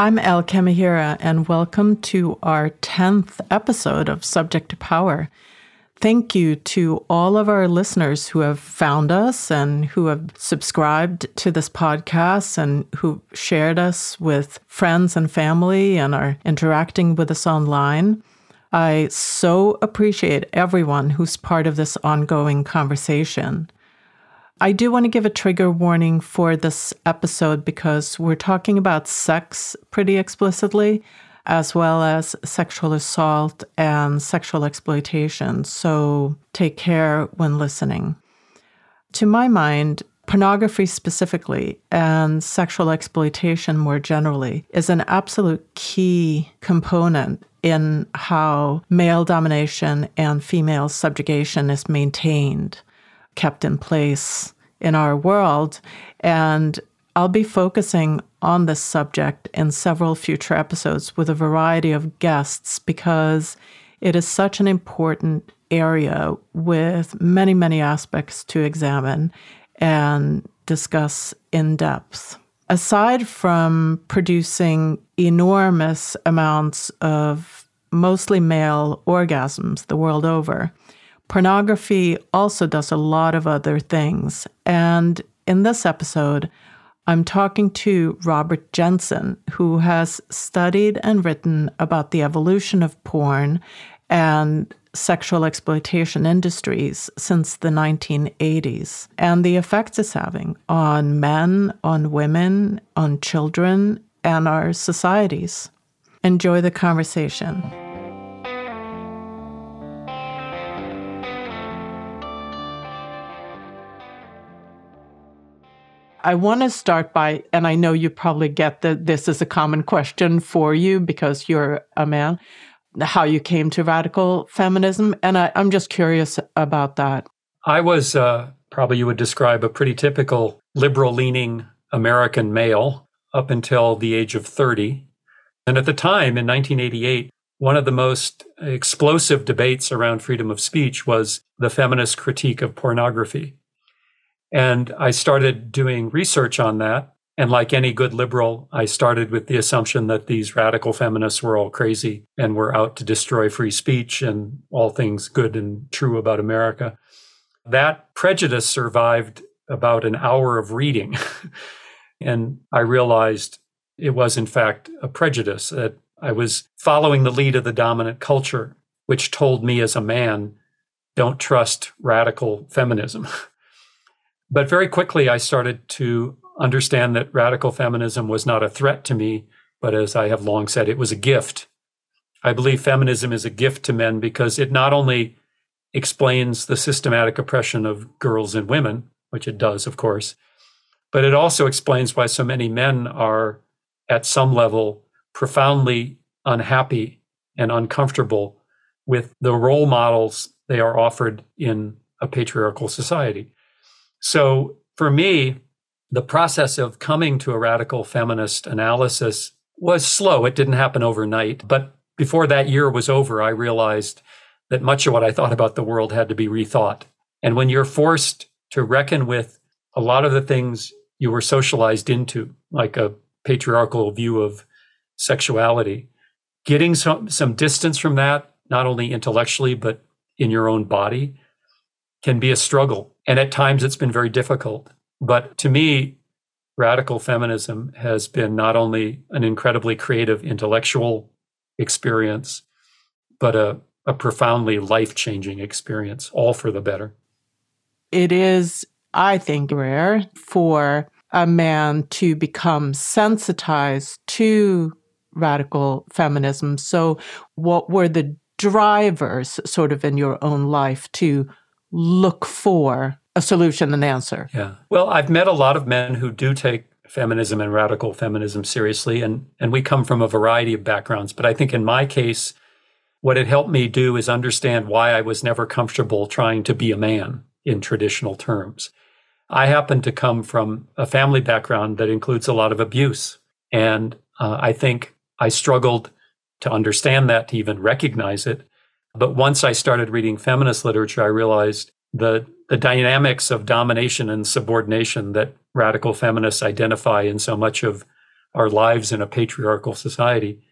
I'm El Kamihira, and welcome to our 10th episode of Subject to Power. Thank you to all of our listeners who have found us and who have subscribed to this podcast and who shared us with friends and family and are interacting with us online. I so appreciate everyone who's part of this ongoing conversation. I do want to give a trigger warning for this episode because we're talking about sex pretty explicitly, as well as sexual assault and sexual exploitation. So take care when listening. To my mind, pornography specifically and sexual exploitation more generally is an absolute key component in how male domination and female subjugation is maintained kept in place in our world. And I'll be focusing on this subject in several future episodes with a variety of guests because it is such an important area with many, many aspects to examine and discuss in depth. Aside from producing enormous amounts of mostly male orgasms the world over, Pornography also does a lot of other things. And in this episode, I'm talking to Robert Jensen, who has studied and written about the evolution of porn and sexual exploitation industries since the 1980s and the effects it's having on men, on women, on children, and our societies. Enjoy the conversation. I want to start by, and I know you probably get that this is a common question for you because you're a man, how you came to radical feminism. And I, am just curious about that. I was uh, probably you would describe a pretty typical liberal leaning American male up until the age of 30. And at the time in 1988, one of the most explosive debates around freedom of speech was the feminist critique of pornography. And I started doing research on that. And like any good liberal, I started with the assumption that these radical feminists were all crazy and were out to destroy free speech and all things good and true about America. That prejudice survived about an hour of reading. and I realized it was, in fact, a prejudice that I was following the lead of the dominant culture, which told me as a man, don't trust radical feminism. But very quickly, I started to understand that radical feminism was not a threat to me, but as I have long said, it was a gift. I believe feminism is a gift to men because it not only explains the systematic oppression of girls and women, which it does, of course, but it also explains why so many men are, at some level, profoundly unhappy and uncomfortable with the role models they are offered in a patriarchal society. So for me, the process of coming to a radical feminist analysis was slow. It didn't happen overnight. But before that year was over, I realized that much of what I thought about the world had to be rethought. And when you're forced to reckon with a lot of the things you were socialized into, like a patriarchal view of sexuality, getting some, some distance from that, not only intellectually, but in your own body, can be a struggle. And at times it's been very difficult. But to me, radical feminism has been not only an incredibly creative intellectual experience, but a, a profoundly life changing experience, all for the better. It is, I think, rare for a man to become sensitized to radical feminism. So, what were the drivers, sort of, in your own life to look for a solution and answer. Yeah. Well, I've met a lot of men who do take feminism and radical feminism seriously and and we come from a variety of backgrounds, but I think in my case what it helped me do is understand why I was never comfortable trying to be a man in traditional terms. I happen to come from a family background that includes a lot of abuse. And uh, I think I struggled to understand that, to even recognize it. But once I started reading feminist literature, I realized the, the dynamics of domination and subordination that radical feminists identify in so much of our lives in a patriarchal society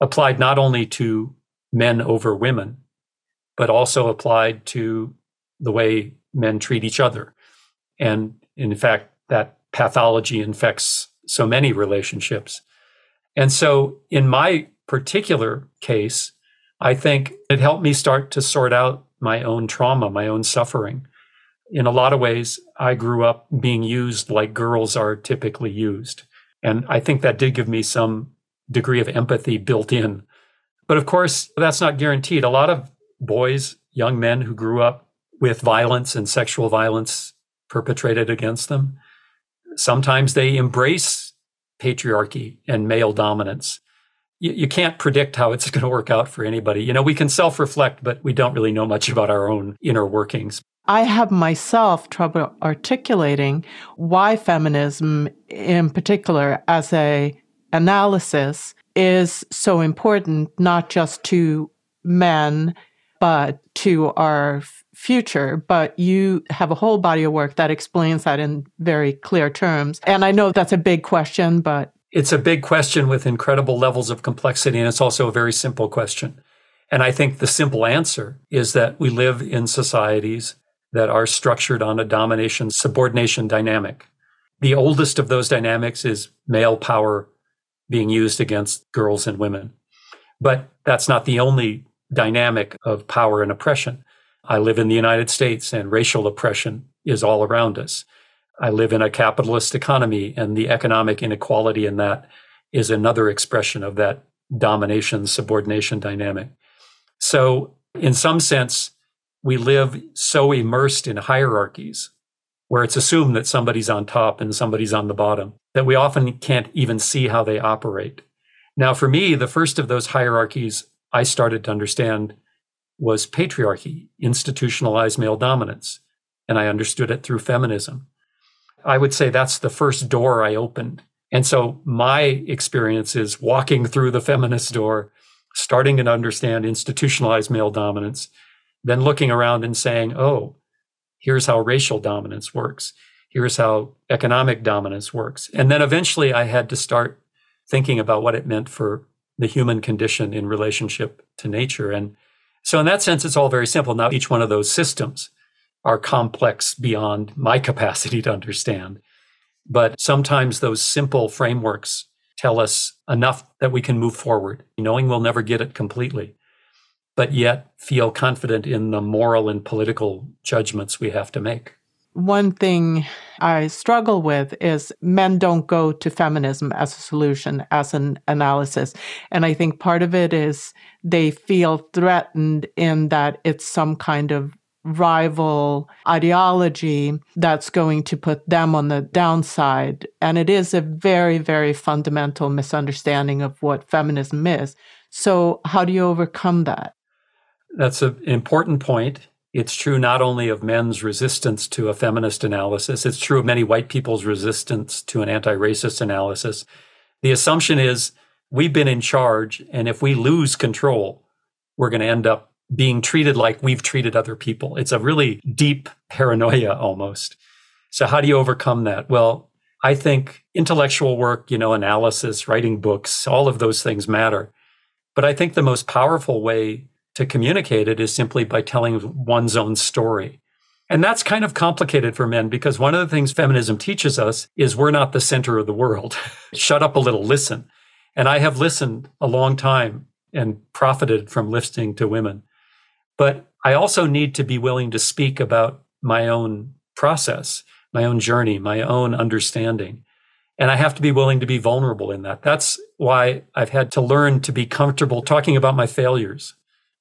applied not only to men over women, but also applied to the way men treat each other. And in fact, that pathology infects so many relationships. And so, in my particular case, I think it helped me start to sort out my own trauma, my own suffering. In a lot of ways, I grew up being used like girls are typically used. And I think that did give me some degree of empathy built in. But of course, that's not guaranteed. A lot of boys, young men who grew up with violence and sexual violence perpetrated against them, sometimes they embrace patriarchy and male dominance you, you can't predict how it's going to work out for anybody. You know, we can self reflect, but we don't really know much about our own inner workings. I have myself trouble articulating why feminism in particular as a analysis is so important not just to men but to our future but you have a whole body of work that explains that in very clear terms and i know that's a big question but it's a big question with incredible levels of complexity, and it's also a very simple question. And I think the simple answer is that we live in societies that are structured on a domination subordination dynamic. The oldest of those dynamics is male power being used against girls and women. But that's not the only dynamic of power and oppression. I live in the United States and racial oppression is all around us. I live in a capitalist economy, and the economic inequality in that is another expression of that domination subordination dynamic. So, in some sense, we live so immersed in hierarchies where it's assumed that somebody's on top and somebody's on the bottom that we often can't even see how they operate. Now, for me, the first of those hierarchies I started to understand was patriarchy, institutionalized male dominance. And I understood it through feminism. I would say that's the first door I opened. And so my experience is walking through the feminist door, starting to understand institutionalized male dominance, then looking around and saying, oh, here's how racial dominance works. Here's how economic dominance works. And then eventually I had to start thinking about what it meant for the human condition in relationship to nature. And so, in that sense, it's all very simple. Now, each one of those systems are complex beyond my capacity to understand. But sometimes those simple frameworks tell us enough that we can move forward, knowing we'll never get it completely, but yet feel confident in the moral and political judgments we have to make. One thing I struggle with is men don't go to feminism as a solution, as an analysis. And I think part of it is they feel threatened in that it's some kind of rival ideology that's going to put them on the downside. And it is a very, very fundamental misunderstanding of what feminism is. So, how do you overcome that? That's an important point. It's true not only of men's resistance to a feminist analysis, it's true of many white people's resistance to an anti racist analysis. The assumption is we've been in charge, and if we lose control, we're going to end up being treated like we've treated other people. It's a really deep paranoia almost. So, how do you overcome that? Well, I think intellectual work, you know, analysis, writing books, all of those things matter. But I think the most powerful way to communicate it is simply by telling one's own story. And that's kind of complicated for men because one of the things feminism teaches us is we're not the center of the world. Shut up a little, listen. And I have listened a long time and profited from listening to women. But I also need to be willing to speak about my own process, my own journey, my own understanding. And I have to be willing to be vulnerable in that. That's why I've had to learn to be comfortable talking about my failures,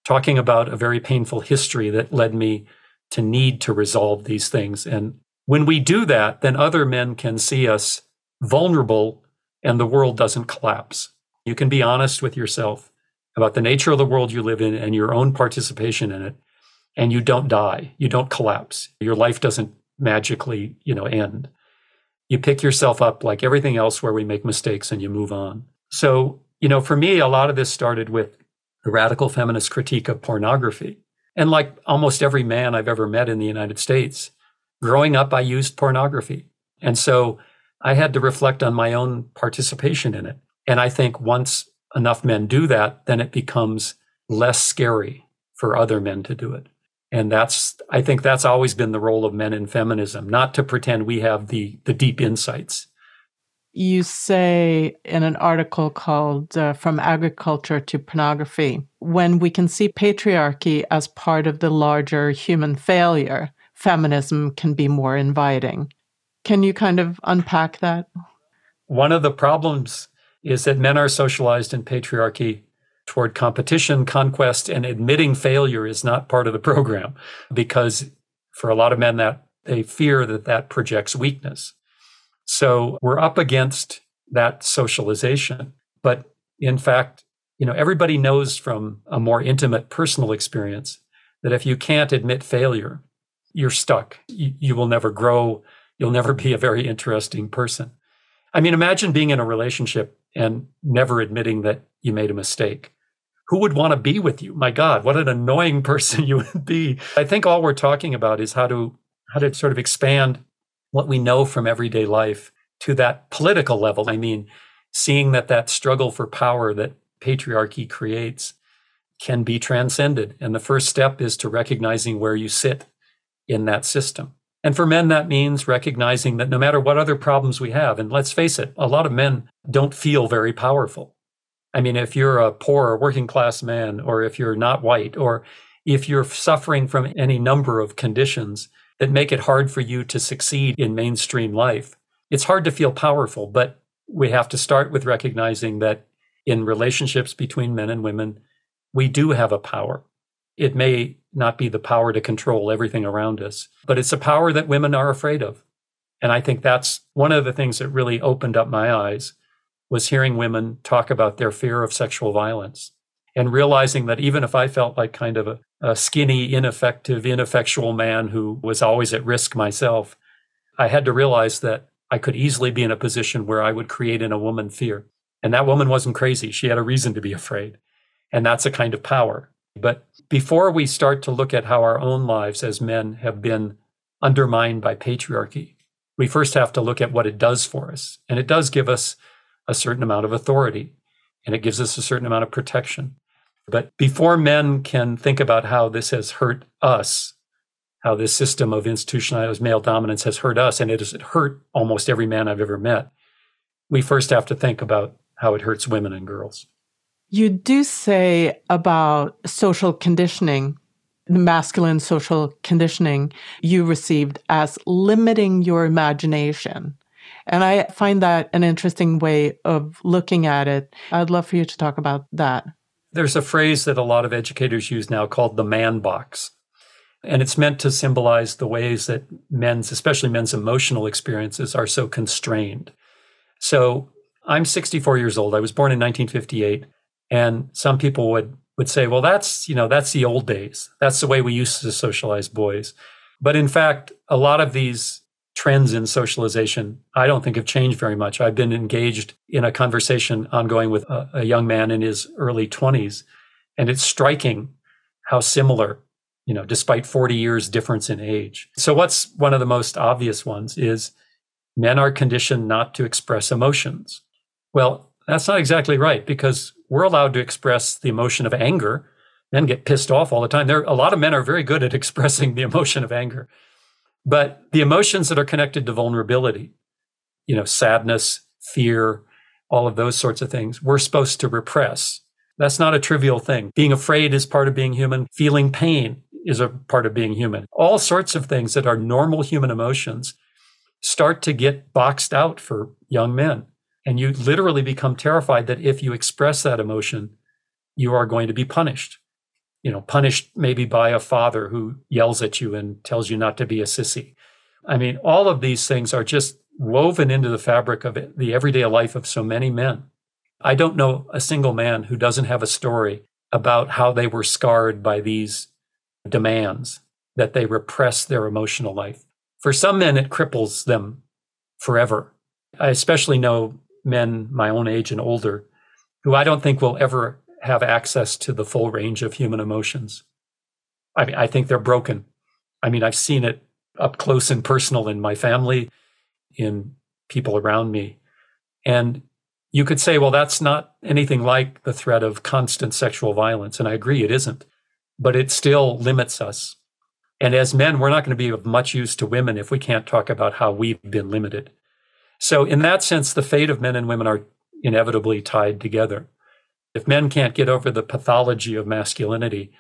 talking about a very painful history that led me to need to resolve these things. And when we do that, then other men can see us vulnerable and the world doesn't collapse. You can be honest with yourself about the nature of the world you live in and your own participation in it and you don't die you don't collapse your life doesn't magically you know end you pick yourself up like everything else where we make mistakes and you move on so you know for me a lot of this started with the radical feminist critique of pornography and like almost every man i've ever met in the united states growing up i used pornography and so I had to reflect on my own participation in it. And I think once enough men do that, then it becomes less scary for other men to do it. And that's, I think that's always been the role of men in feminism, not to pretend we have the, the deep insights. You say in an article called uh, From Agriculture to Pornography when we can see patriarchy as part of the larger human failure, feminism can be more inviting. Can you kind of unpack that? One of the problems is that men are socialized in patriarchy toward competition, conquest, and admitting failure is not part of the program because for a lot of men that they fear that that projects weakness. So we're up against that socialization. But in fact, you know, everybody knows from a more intimate personal experience that if you can't admit failure, you're stuck. You, you will never grow. You'll never be a very interesting person. I mean, imagine being in a relationship and never admitting that you made a mistake. Who would want to be with you? My God, what an annoying person you would be. I think all we're talking about is how to how to sort of expand what we know from everyday life to that political level. I mean, seeing that that struggle for power that patriarchy creates can be transcended. And the first step is to recognizing where you sit in that system. And for men, that means recognizing that no matter what other problems we have, and let's face it, a lot of men don't feel very powerful. I mean, if you're a poor working class man, or if you're not white, or if you're suffering from any number of conditions that make it hard for you to succeed in mainstream life, it's hard to feel powerful. But we have to start with recognizing that in relationships between men and women, we do have a power. It may not be the power to control everything around us, but it's a power that women are afraid of. And I think that's one of the things that really opened up my eyes was hearing women talk about their fear of sexual violence and realizing that even if I felt like kind of a, a skinny, ineffective, ineffectual man who was always at risk myself, I had to realize that I could easily be in a position where I would create in a woman fear. And that woman wasn't crazy. She had a reason to be afraid. And that's a kind of power. But before we start to look at how our own lives as men have been undermined by patriarchy, we first have to look at what it does for us. And it does give us a certain amount of authority and it gives us a certain amount of protection. But before men can think about how this has hurt us, how this system of institutionalized male dominance has hurt us, and it has hurt almost every man I've ever met, we first have to think about how it hurts women and girls. You do say about social conditioning, the masculine social conditioning you received as limiting your imagination. And I find that an interesting way of looking at it. I'd love for you to talk about that. There's a phrase that a lot of educators use now called the man box. And it's meant to symbolize the ways that men's, especially men's emotional experiences, are so constrained. So I'm 64 years old. I was born in 1958. And some people would would say, well, that's, you know, that's the old days. That's the way we used to socialize boys. But in fact, a lot of these trends in socialization, I don't think have changed very much. I've been engaged in a conversation ongoing with a, a young man in his early 20s, and it's striking how similar, you know, despite 40 years difference in age. So what's one of the most obvious ones is men are conditioned not to express emotions. Well, that's not exactly right because we're allowed to express the emotion of anger. Men get pissed off all the time. There, a lot of men are very good at expressing the emotion of anger, but the emotions that are connected to vulnerability, you know, sadness, fear, all of those sorts of things, we're supposed to repress. That's not a trivial thing. Being afraid is part of being human. Feeling pain is a part of being human. All sorts of things that are normal human emotions start to get boxed out for young men. And you literally become terrified that if you express that emotion, you are going to be punished. You know, punished maybe by a father who yells at you and tells you not to be a sissy. I mean, all of these things are just woven into the fabric of it, the everyday life of so many men. I don't know a single man who doesn't have a story about how they were scarred by these demands, that they repress their emotional life. For some men, it cripples them forever. I especially know men my own age and older who I don't think will ever have access to the full range of human emotions. I mean, I think they're broken. I mean, I've seen it up close and personal in my family, in people around me. And you could say, well, that's not anything like the threat of constant sexual violence. And I agree, it isn't, but it still limits us. And as men, we're not going to be of much use to women if we can't talk about how we've been limited. So, in that sense, the fate of men and women are inevitably tied together. If men can't get over the pathology of masculinity,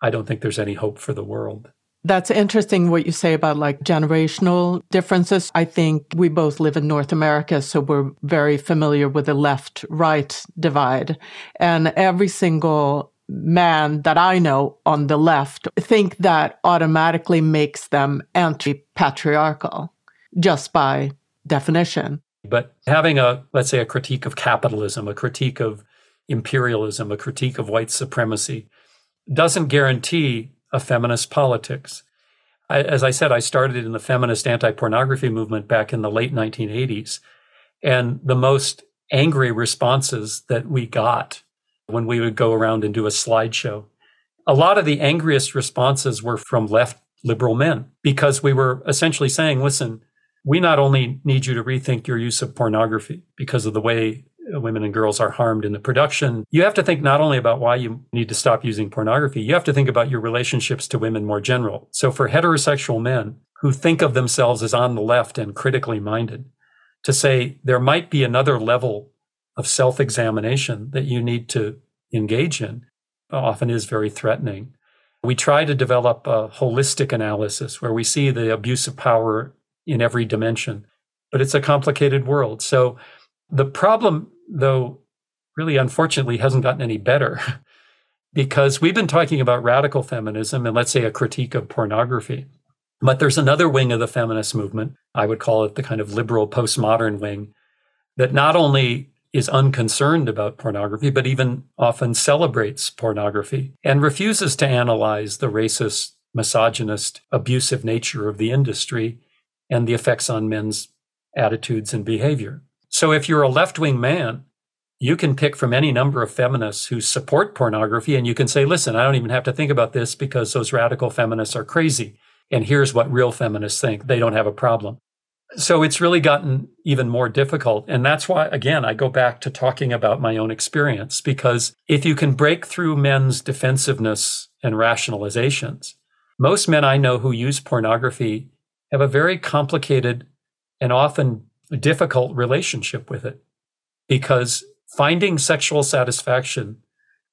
I don't think there's any hope for the world. That's interesting what you say about like generational differences. I think we both live in North America, so we're very familiar with the left right divide. And every single man that I know on the left think that automatically makes them anti patriarchal just by definition. But having a, let's say, a critique of capitalism, a critique of imperialism, a critique of white supremacy doesn't guarantee a feminist politics. I, as I said, I started in the feminist anti pornography movement back in the late 1980s. And the most angry responses that we got when we would go around and do a slideshow, a lot of the angriest responses were from left liberal men because we were essentially saying, listen, we not only need you to rethink your use of pornography because of the way women and girls are harmed in the production, you have to think not only about why you need to stop using pornography, you have to think about your relationships to women more general. So for heterosexual men who think of themselves as on the left and critically minded, to say there might be another level of self examination that you need to engage in often is very threatening. We try to develop a holistic analysis where we see the abuse of power in every dimension, but it's a complicated world. So the problem though really unfortunately hasn't gotten any better because we've been talking about radical feminism and let's say a critique of pornography. But there's another wing of the feminist movement, I would call it the kind of liberal postmodern wing, that not only is unconcerned about pornography, but even often celebrates pornography and refuses to analyze the racist, misogynist, abusive nature of the industry and the effects on men's attitudes and behavior. So if you're a left wing man, you can pick from any number of feminists who support pornography and you can say, listen, I don't even have to think about this because those radical feminists are crazy. And here's what real feminists think. They don't have a problem. So it's really gotten even more difficult. And that's why, again, I go back to talking about my own experience, because if you can break through men's defensiveness and rationalizations, most men I know who use pornography have a very complicated and often difficult relationship with it because finding sexual satisfaction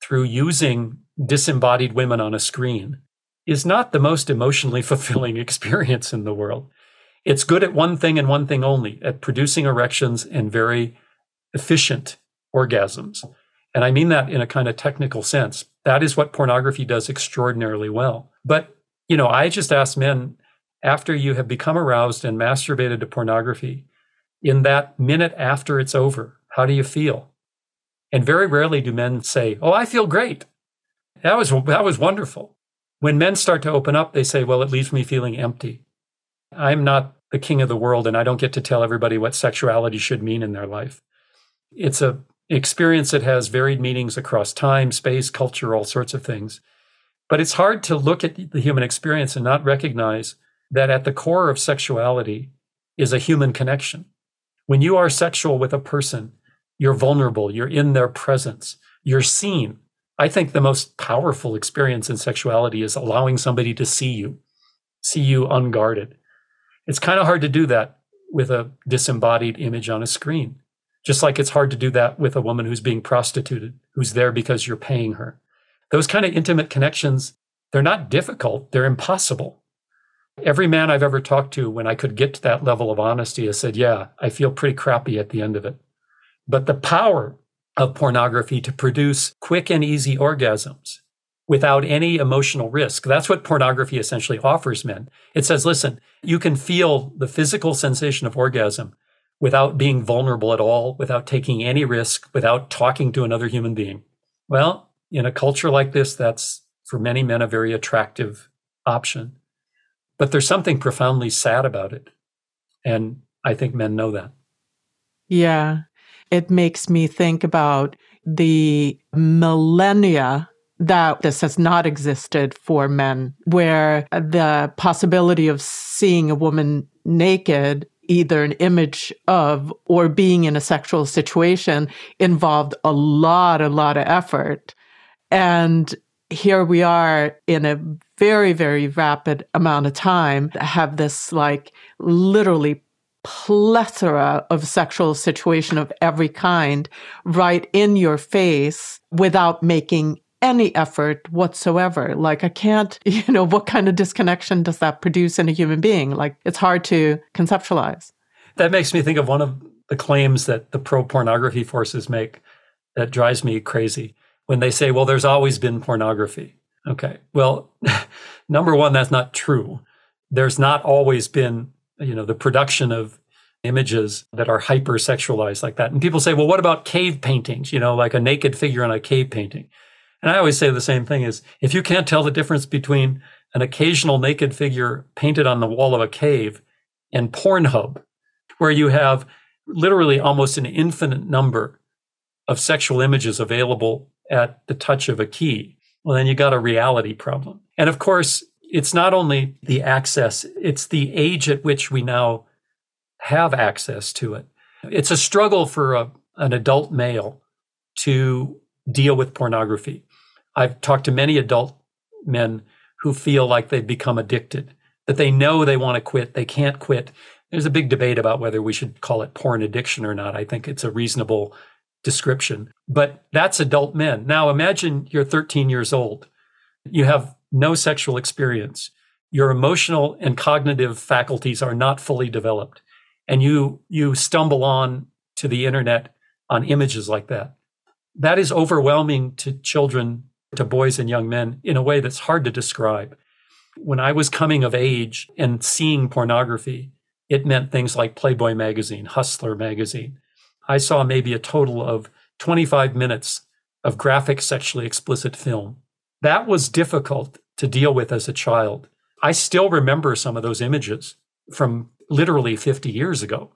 through using disembodied women on a screen is not the most emotionally fulfilling experience in the world. It's good at one thing and one thing only at producing erections and very efficient orgasms. And I mean that in a kind of technical sense. That is what pornography does extraordinarily well. But, you know, I just ask men after you have become aroused and masturbated to pornography, in that minute after it's over? How do you feel? And very rarely do men say, "Oh, I feel great. That was that was wonderful." When men start to open up, they say, "Well, it leaves me feeling empty. I'm not the king of the world and I don't get to tell everybody what sexuality should mean in their life." It's a experience that has varied meanings across time, space, culture, all sorts of things. But it's hard to look at the human experience and not recognize that at the core of sexuality is a human connection. When you are sexual with a person, you're vulnerable, you're in their presence, you're seen. I think the most powerful experience in sexuality is allowing somebody to see you, see you unguarded. It's kind of hard to do that with a disembodied image on a screen, just like it's hard to do that with a woman who's being prostituted, who's there because you're paying her. Those kind of intimate connections, they're not difficult, they're impossible. Every man I've ever talked to, when I could get to that level of honesty, has said, Yeah, I feel pretty crappy at the end of it. But the power of pornography to produce quick and easy orgasms without any emotional risk. That's what pornography essentially offers men. It says, listen, you can feel the physical sensation of orgasm without being vulnerable at all, without taking any risk, without talking to another human being. Well, in a culture like this, that's for many men a very attractive option. But there's something profoundly sad about it. And I think men know that. Yeah. It makes me think about the millennia that this has not existed for men, where the possibility of seeing a woman naked either an image of or being in a sexual situation involved a lot, a lot of effort. And here we are in a very, very rapid amount of time, have this like literally plethora of sexual situation of every kind right in your face without making any effort whatsoever. Like, I can't, you know, what kind of disconnection does that produce in a human being? Like, it's hard to conceptualize. That makes me think of one of the claims that the pro pornography forces make that drives me crazy when they say, well, there's always been pornography. Okay. Well, number one, that's not true. There's not always been, you know, the production of images that are hypersexualized like that. And people say, well, what about cave paintings? You know, like a naked figure on a cave painting. And I always say the same thing is if you can't tell the difference between an occasional naked figure painted on the wall of a cave and Pornhub, where you have literally almost an infinite number of sexual images available at the touch of a key, well, then you got a reality problem. And of course, it's not only the access, it's the age at which we now have access to it. It's a struggle for a, an adult male to deal with pornography. I've talked to many adult men who feel like they've become addicted, that they know they want to quit, they can't quit. There's a big debate about whether we should call it porn addiction or not. I think it's a reasonable description, but that's adult men. Now imagine you're 13 years old. You have no sexual experience. Your emotional and cognitive faculties are not fully developed. And you, you stumble on to the internet on images like that. That is overwhelming to children to boys and young men in a way that's hard to describe. When I was coming of age and seeing pornography, it meant things like Playboy magazine, Hustler magazine. I saw maybe a total of 25 minutes of graphic sexually explicit film. That was difficult to deal with as a child. I still remember some of those images from literally 50 years ago.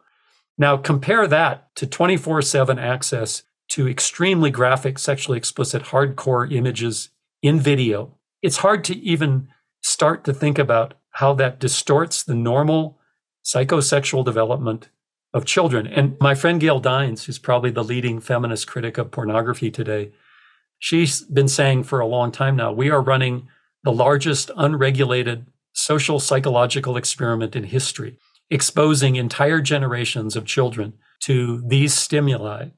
Now compare that to 24 7 access to extremely graphic, sexually explicit, hardcore images in video, it's hard to even start to think about how that distorts the normal psychosexual development of children. And my friend Gail Dines, who's probably the leading feminist critic of pornography today, she's been saying for a long time now we are running the largest unregulated social psychological experiment in history, exposing entire generations of children to these stimuli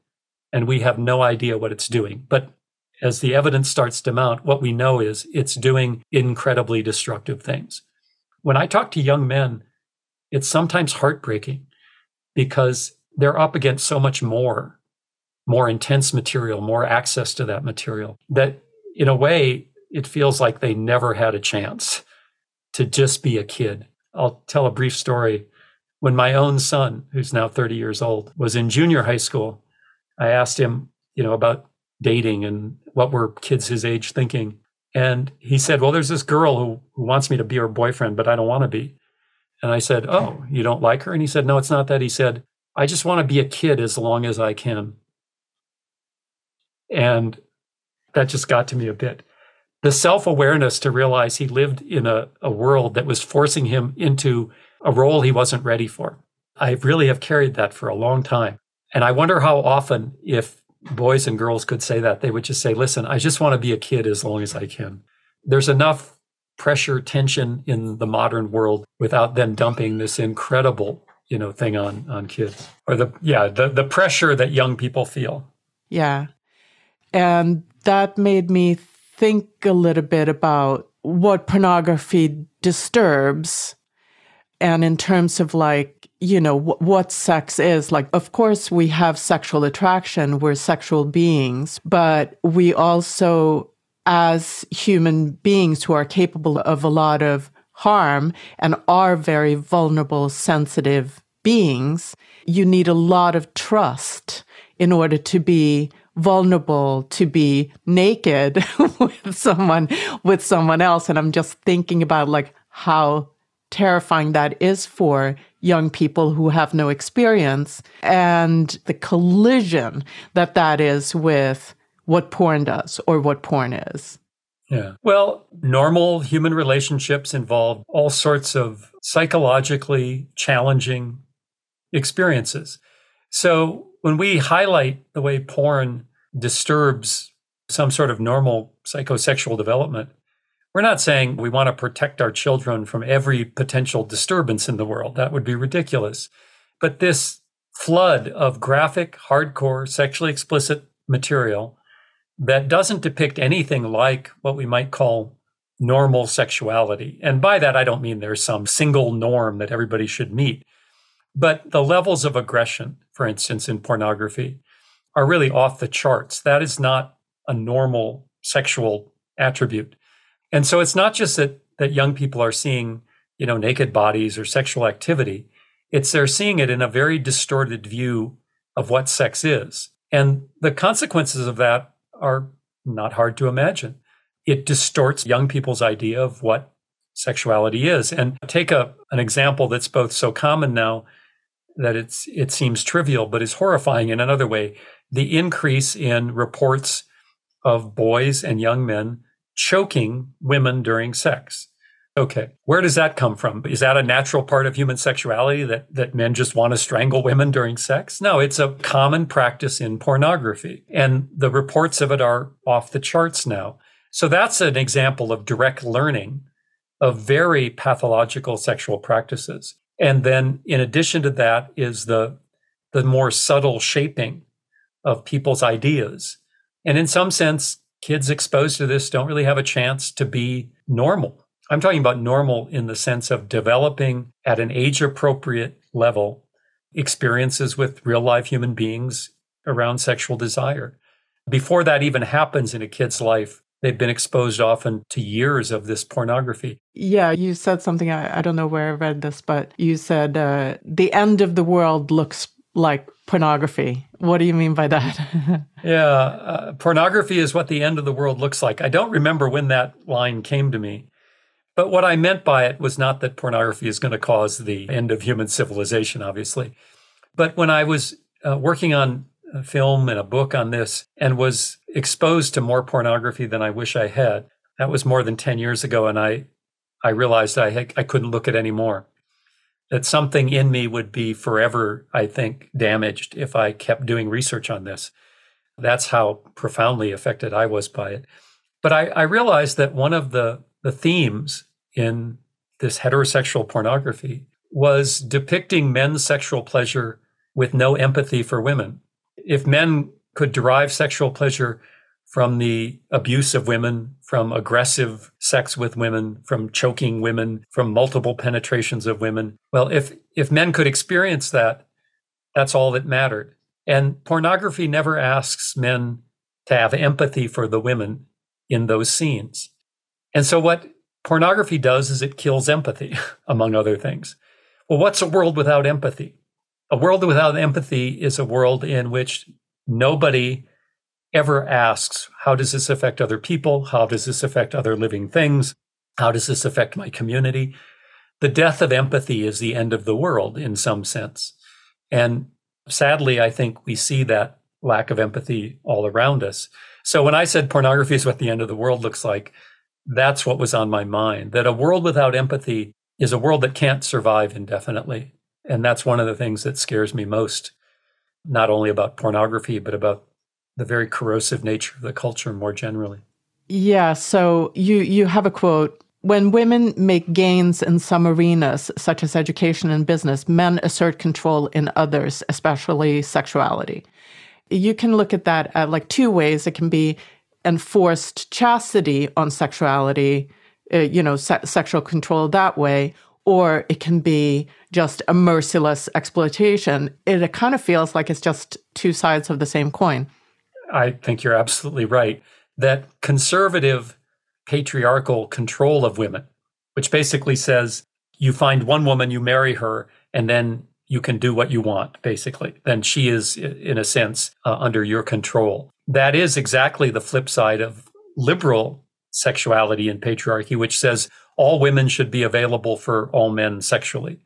and we have no idea what it's doing. But as the evidence starts to mount, what we know is it's doing incredibly destructive things. When I talk to young men, it's sometimes heartbreaking because they're up against so much more, more intense material, more access to that material, that in a way, it feels like they never had a chance to just be a kid. I'll tell a brief story. When my own son, who's now 30 years old, was in junior high school, I asked him, you know, about dating and what were kids his age thinking. And he said, Well, there's this girl who, who wants me to be her boyfriend, but I don't want to be. And I said, Oh, you don't like her? And he said, No, it's not that. He said, I just want to be a kid as long as I can. And that just got to me a bit. The self awareness to realize he lived in a, a world that was forcing him into a role he wasn't ready for. I really have carried that for a long time. And I wonder how often, if boys and girls could say that, they would just say, listen, I just want to be a kid as long as I can. There's enough pressure, tension in the modern world without them dumping this incredible, you know, thing on on kids. Or the yeah, the, the pressure that young people feel. Yeah. And that made me think a little bit about what pornography disturbs and in terms of like you know, w- what sex is. Like, of course, we have sexual attraction, we're sexual beings, but we also, as human beings who are capable of a lot of harm and are very vulnerable, sensitive beings, you need a lot of trust in order to be vulnerable to be naked with someone with someone else. And i'm just thinking about like how terrifying that is for young people who have no experience and the collision that that is with what porn does or what porn is. Yeah. Well, normal human relationships involve all sorts of psychologically challenging experiences. So when we highlight the way porn disturbs some sort of normal psychosexual development, we're not saying we want to protect our children from every potential disturbance in the world. That would be ridiculous. But this flood of graphic, hardcore, sexually explicit material that doesn't depict anything like what we might call normal sexuality. And by that, I don't mean there's some single norm that everybody should meet. But the levels of aggression, for instance, in pornography, are really off the charts. That is not a normal sexual attribute. And so it's not just that that young people are seeing, you know, naked bodies or sexual activity. It's they're seeing it in a very distorted view of what sex is. And the consequences of that are not hard to imagine. It distorts young people's idea of what sexuality is. And take a, an example that's both so common now that it's it seems trivial, but is horrifying in another way. The increase in reports of boys and young men choking women during sex. Okay, where does that come from? Is that a natural part of human sexuality that, that men just want to strangle women during sex? No, it's a common practice in pornography. And the reports of it are off the charts now. So that's an example of direct learning of very pathological sexual practices. And then in addition to that is the, the more subtle shaping of people's ideas. And in some sense, kids exposed to this don't really have a chance to be normal. I'm talking about normal in the sense of developing at an age appropriate level experiences with real life human beings around sexual desire. Before that even happens in a kid's life, they've been exposed often to years of this pornography. Yeah, you said something, I, I don't know where I read this, but you said uh, the end of the world looks like pornography. What do you mean by that? yeah, uh, pornography is what the end of the world looks like. I don't remember when that line came to me. But what I meant by it was not that pornography is going to cause the end of human civilization, obviously. But when I was uh, working on a film and a book on this and was exposed to more pornography than I wish I had, that was more than 10 years ago. And I, I realized I, had, I couldn't look at it anymore that something in me would be forever, I think, damaged if I kept doing research on this. That's how profoundly affected I was by it. But I, I realized that one of the, the themes in this heterosexual pornography was depicting men's sexual pleasure with no empathy for women. If men could derive sexual pleasure from the abuse of women, from aggressive sex with women, from choking women, from multiple penetrations of women. Well, if if men could experience that, that's all that mattered. And pornography never asks men to have empathy for the women in those scenes. And so what pornography does is it kills empathy, among other things. Well, what's a world without empathy? A world without empathy is a world in which nobody ever asks, how does this affect other people? How does this affect other living things? How does this affect my community? The death of empathy is the end of the world in some sense. And sadly, I think we see that lack of empathy all around us. So when I said pornography is what the end of the world looks like, that's what was on my mind that a world without empathy is a world that can't survive indefinitely. And that's one of the things that scares me most, not only about pornography, but about the very corrosive nature of the culture more generally. Yeah. So you you have a quote. When women make gains in some arenas, such as education and business, men assert control in others, especially sexuality. You can look at that at like two ways. It can be enforced chastity on sexuality, uh, you know, se- sexual control that way, or it can be just a merciless exploitation. It, it kind of feels like it's just two sides of the same coin. I think you're absolutely right. That conservative patriarchal control of women, which basically says you find one woman, you marry her, and then you can do what you want, basically. Then she is, in a sense, uh, under your control. That is exactly the flip side of liberal sexuality and patriarchy, which says all women should be available for all men sexually.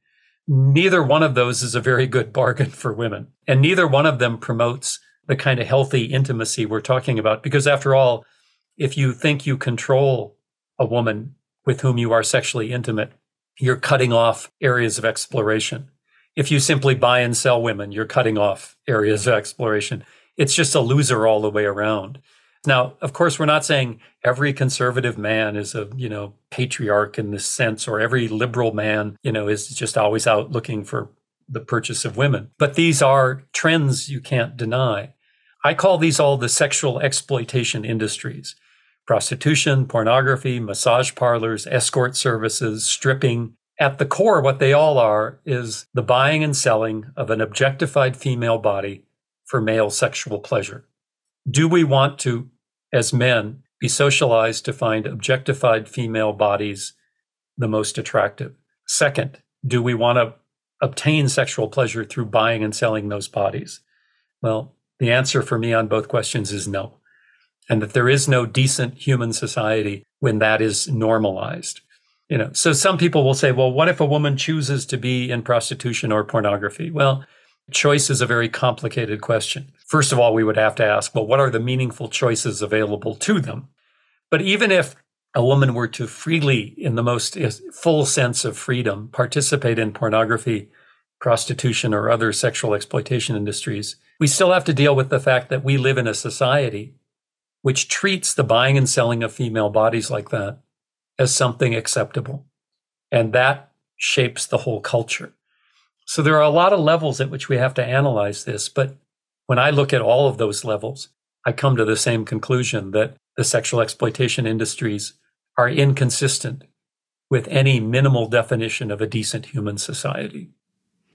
Neither one of those is a very good bargain for women. And neither one of them promotes the kind of healthy intimacy we're talking about. Because after all, if you think you control a woman with whom you are sexually intimate, you're cutting off areas of exploration. If you simply buy and sell women, you're cutting off areas of exploration. It's just a loser all the way around. Now, of course, we're not saying every conservative man is a, you know, patriarch in this sense, or every liberal man, you know, is just always out looking for the purchase of women. But these are trends you can't deny. I call these all the sexual exploitation industries prostitution, pornography, massage parlors, escort services, stripping. At the core, what they all are is the buying and selling of an objectified female body for male sexual pleasure. Do we want to, as men, be socialized to find objectified female bodies the most attractive? Second, do we want to obtain sexual pleasure through buying and selling those bodies? Well, the answer for me on both questions is no. And that there is no decent human society when that is normalized. You know, so some people will say, well, what if a woman chooses to be in prostitution or pornography? Well, choice is a very complicated question. First of all, we would have to ask, well, what are the meaningful choices available to them? But even if a woman were to freely, in the most full sense of freedom, participate in pornography, prostitution, or other sexual exploitation industries, we still have to deal with the fact that we live in a society which treats the buying and selling of female bodies like that as something acceptable. And that shapes the whole culture. So there are a lot of levels at which we have to analyze this. But when I look at all of those levels, I come to the same conclusion that the sexual exploitation industries are inconsistent with any minimal definition of a decent human society.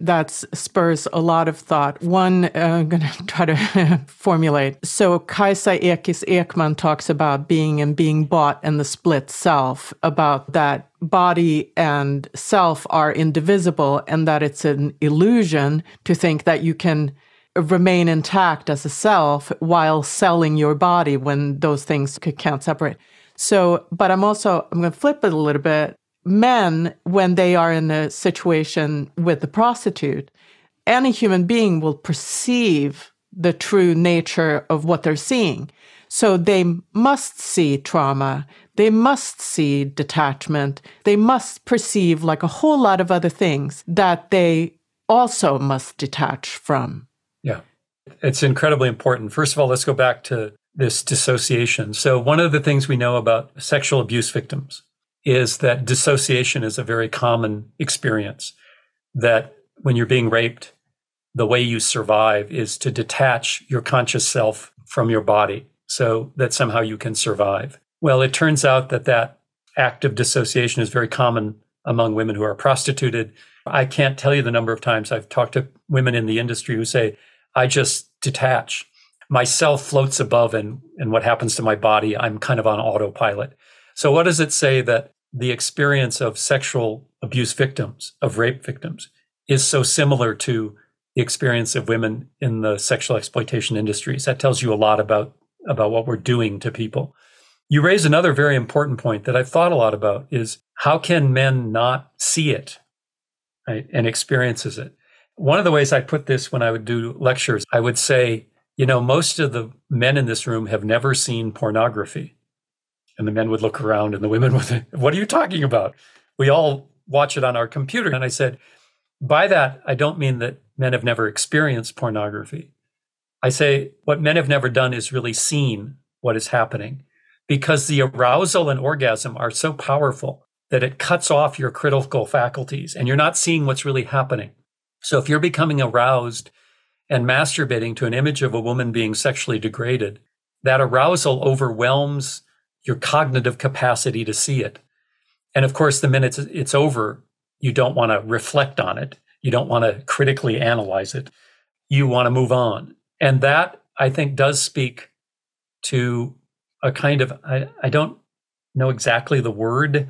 That spurs a lot of thought. One, uh, I'm going to try to formulate. So, Kajsa Ekis Ekman talks about being and being bought and the split self, about that body and self are indivisible and that it's an illusion to think that you can remain intact as a self while selling your body when those things can't separate. So, but I'm also, I'm going to flip it a little bit. Men, when they are in a situation with the prostitute, any human being will perceive the true nature of what they're seeing. So they must see trauma. They must see detachment. They must perceive like a whole lot of other things that they also must detach from. Yeah. It's incredibly important. First of all, let's go back to this dissociation. So, one of the things we know about sexual abuse victims is that dissociation is a very common experience. That when you're being raped, the way you survive is to detach your conscious self from your body so that somehow you can survive. Well, it turns out that that act of dissociation is very common among women who are prostituted. I can't tell you the number of times I've talked to women in the industry who say, I just detach my self floats above and, and what happens to my body, I'm kind of on autopilot. So, what does it say that the experience of sexual abuse victims, of rape victims, is so similar to the experience of women in the sexual exploitation industries? That tells you a lot about, about what we're doing to people. You raise another very important point that I've thought a lot about is how can men not see it right, and experiences it? One of the ways I put this when I would do lectures, I would say, you know, most of the men in this room have never seen pornography. And the men would look around and the women would say, What are you talking about? We all watch it on our computer. And I said, By that, I don't mean that men have never experienced pornography. I say what men have never done is really seen what is happening because the arousal and orgasm are so powerful that it cuts off your critical faculties and you're not seeing what's really happening. So if you're becoming aroused and masturbating to an image of a woman being sexually degraded, that arousal overwhelms your cognitive capacity to see it. And of course, the minute it's over, you don't want to reflect on it. You don't want to critically analyze it. You want to move on. And that, I think, does speak to a kind of, I, I don't know exactly the word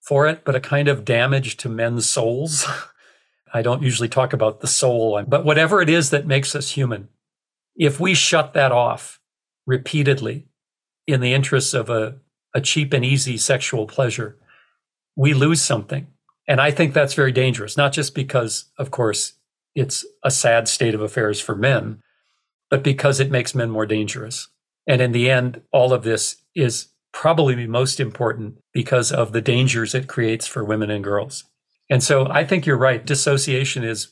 for it, but a kind of damage to men's souls. I don't usually talk about the soul, but whatever it is that makes us human, if we shut that off repeatedly in the interests of a, a cheap and easy sexual pleasure, we lose something. And I think that's very dangerous, not just because, of course, it's a sad state of affairs for men, but because it makes men more dangerous. And in the end, all of this is probably most important because of the dangers it creates for women and girls. And so I think you're right. Dissociation is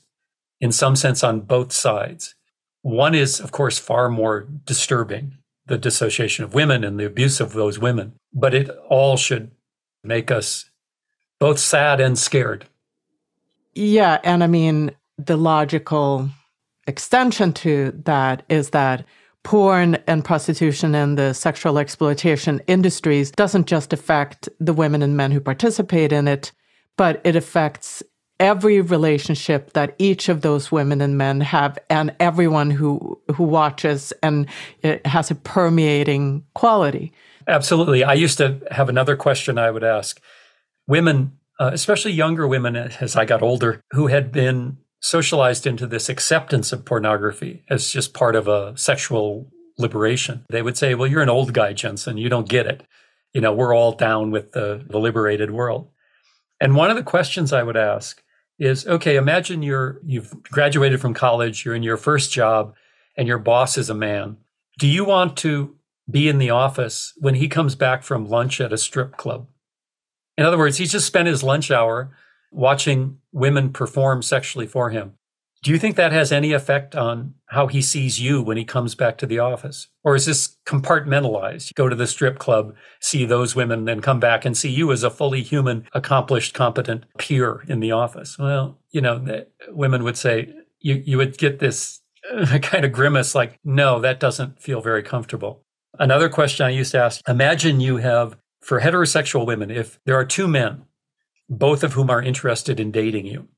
in some sense on both sides. One is, of course, far more disturbing the dissociation of women and the abuse of those women, but it all should make us both sad and scared. Yeah. And I mean, the logical extension to that is that porn and prostitution and the sexual exploitation industries doesn't just affect the women and men who participate in it, but it affects every relationship that each of those women and men have and everyone who who watches and it has a permeating quality. Absolutely. I used to have another question I would ask. Women, uh, especially younger women as I got older, who had been socialized into this acceptance of pornography as just part of a sexual liberation. They would say, Well, you're an old guy, Jensen. You don't get it. You know, we're all down with the, the liberated world. And one of the questions I would ask is okay, imagine you're you've graduated from college, you're in your first job, and your boss is a man. Do you want to be in the office when he comes back from lunch at a strip club? In other words, he's just spent his lunch hour watching women perform sexually for him. Do you think that has any effect on how he sees you when he comes back to the office? Or is this compartmentalized? Go to the strip club, see those women, then come back and see you as a fully human, accomplished, competent peer in the office. Well, you know, women would say, you, you would get this uh, kind of grimace like, no, that doesn't feel very comfortable. Another question I used to ask imagine you have, for heterosexual women, if there are two men both of whom are interested in dating you.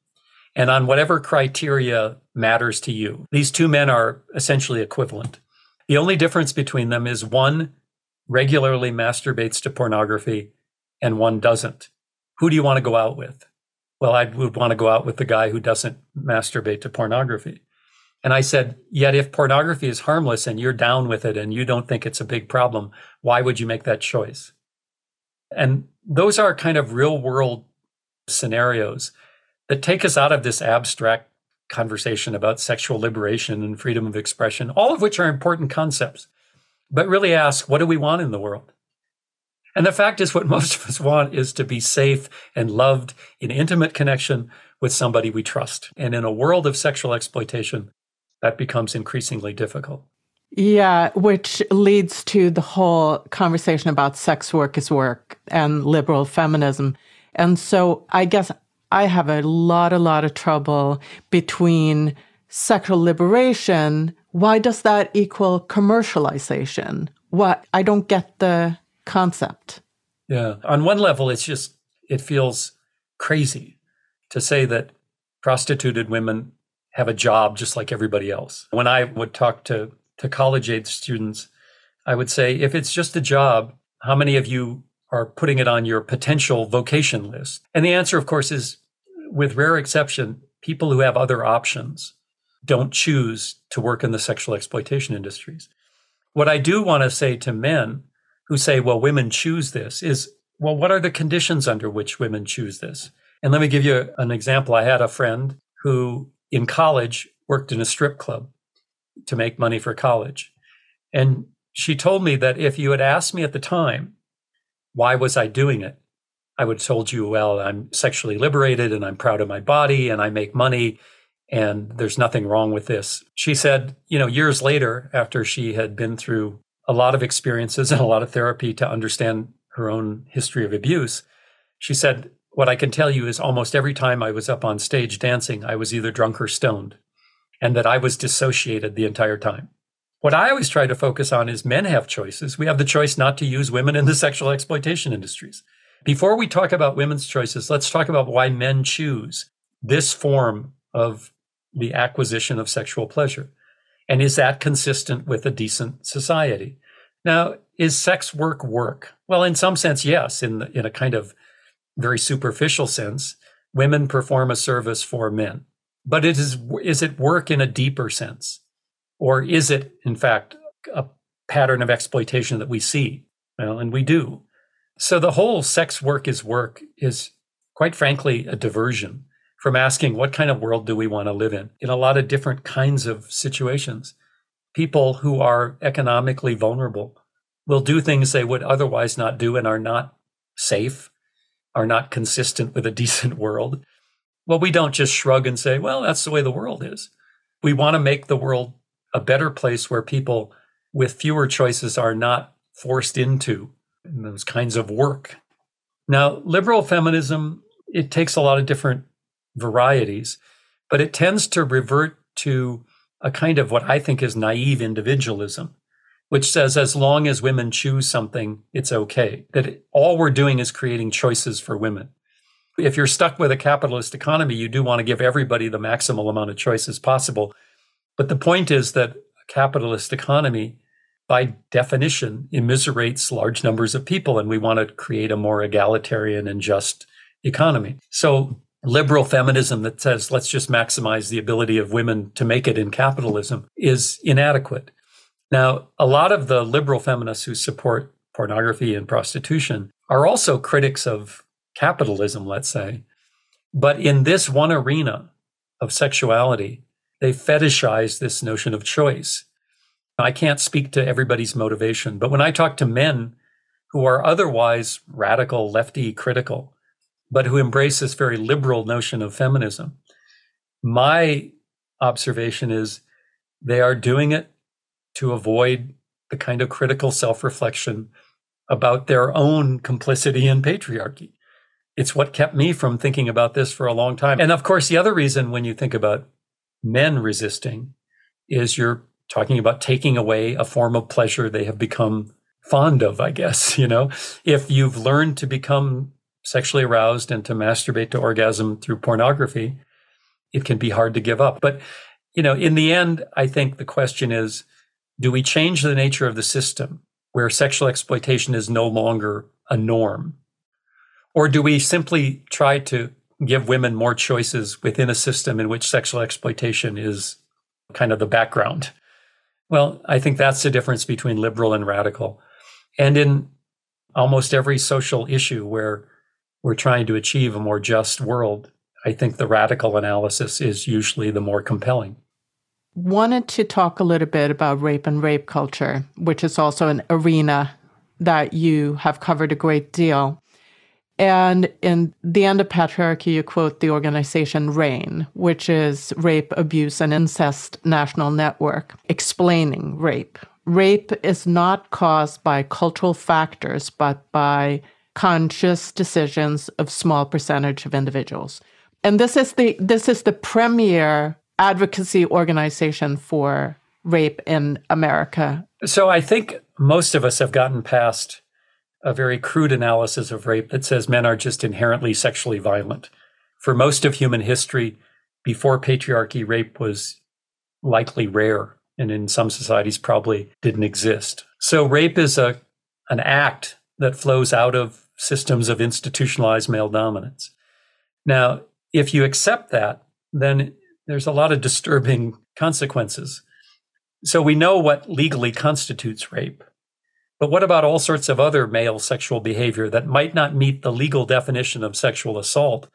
And on whatever criteria matters to you, these two men are essentially equivalent. The only difference between them is one regularly masturbates to pornography and one doesn't. Who do you want to go out with? Well, I would want to go out with the guy who doesn't masturbate to pornography. And I said, yet if pornography is harmless and you're down with it and you don't think it's a big problem, why would you make that choice? And those are kind of real world scenarios that take us out of this abstract conversation about sexual liberation and freedom of expression, all of which are important concepts, but really ask, what do we want in the world? And the fact is, what most of us want is to be safe and loved in intimate connection with somebody we trust. And in a world of sexual exploitation, that becomes increasingly difficult. Yeah, which leads to the whole conversation about sex work is work and liberal feminism. And so I guess I have a lot, a lot of trouble between sexual liberation. Why does that equal commercialization? What I don't get the concept. Yeah. On one level, it's just, it feels crazy to say that prostituted women have a job just like everybody else. When I would talk to, to college age students, I would say, if it's just a job, how many of you are putting it on your potential vocation list? And the answer, of course, is with rare exception, people who have other options don't choose to work in the sexual exploitation industries. What I do want to say to men who say, well, women choose this is, well, what are the conditions under which women choose this? And let me give you an example. I had a friend who in college worked in a strip club to make money for college. And she told me that if you had asked me at the time, why was I doing it? I would have told you, well, I'm sexually liberated and I'm proud of my body and I make money and there's nothing wrong with this. She said, you know, years later, after she had been through a lot of experiences and a lot of therapy to understand her own history of abuse, she said, what I can tell you is almost every time I was up on stage dancing, I was either drunk or stoned, and that I was dissociated the entire time. What I always try to focus on is men have choices. We have the choice not to use women in the sexual exploitation industries. Before we talk about women's choices, let's talk about why men choose this form of the acquisition of sexual pleasure. And is that consistent with a decent society? Now, is sex work work? Well, in some sense, yes. In the, in a kind of very superficial sense, women perform a service for men. But it is is it work in a deeper sense? Or is it, in fact, a pattern of exploitation that we see? Well, and we do. So the whole sex work is work is, quite frankly, a diversion from asking what kind of world do we want to live in in a lot of different kinds of situations. People who are economically vulnerable will do things they would otherwise not do and are not safe, are not consistent with a decent world. Well, we don't just shrug and say, well, that's the way the world is. We want to make the world a better place where people with fewer choices are not forced into those kinds of work. Now, liberal feminism, it takes a lot of different varieties, but it tends to revert to a kind of what I think is naive individualism, which says as long as women choose something, it's okay. That all we're doing is creating choices for women. If you're stuck with a capitalist economy, you do want to give everybody the maximal amount of choices possible. But the point is that a capitalist economy, by definition, immiserates large numbers of people, and we want to create a more egalitarian and just economy. So liberal feminism that says let's just maximize the ability of women to make it in capitalism is inadequate. Now, a lot of the liberal feminists who support pornography and prostitution are also critics of capitalism, let's say. But in this one arena of sexuality, they fetishize this notion of choice. I can't speak to everybody's motivation, but when I talk to men who are otherwise radical, lefty, critical, but who embrace this very liberal notion of feminism, my observation is they are doing it to avoid the kind of critical self reflection about their own complicity in patriarchy it's what kept me from thinking about this for a long time. And of course, the other reason when you think about men resisting is you're talking about taking away a form of pleasure they have become fond of, I guess. You know, if you've learned to become sexually aroused and to masturbate to orgasm through pornography, it can be hard to give up. But, you know, in the end, I think the question is do we change the nature of the system where sexual exploitation is no longer a norm? Or do we simply try to give women more choices within a system in which sexual exploitation is kind of the background? Well, I think that's the difference between liberal and radical. And in almost every social issue where we're trying to achieve a more just world, I think the radical analysis is usually the more compelling. Wanted to talk a little bit about rape and rape culture, which is also an arena that you have covered a great deal. And in The End of Patriarchy, you quote the organization RAINN, which is Rape, Abuse, and Incest National Network, explaining rape. Rape is not caused by cultural factors, but by conscious decisions of small percentage of individuals. And this is the this is the premier advocacy organization for rape in America. So I think most of us have gotten past a very crude analysis of rape that says men are just inherently sexually violent. For most of human history, before patriarchy, rape was likely rare and in some societies probably didn't exist. So rape is a an act that flows out of systems of institutionalized male dominance. Now, if you accept that, then there's a lot of disturbing consequences. So we know what legally constitutes rape. But what about all sorts of other male sexual behavior that might not meet the legal definition of sexual assault,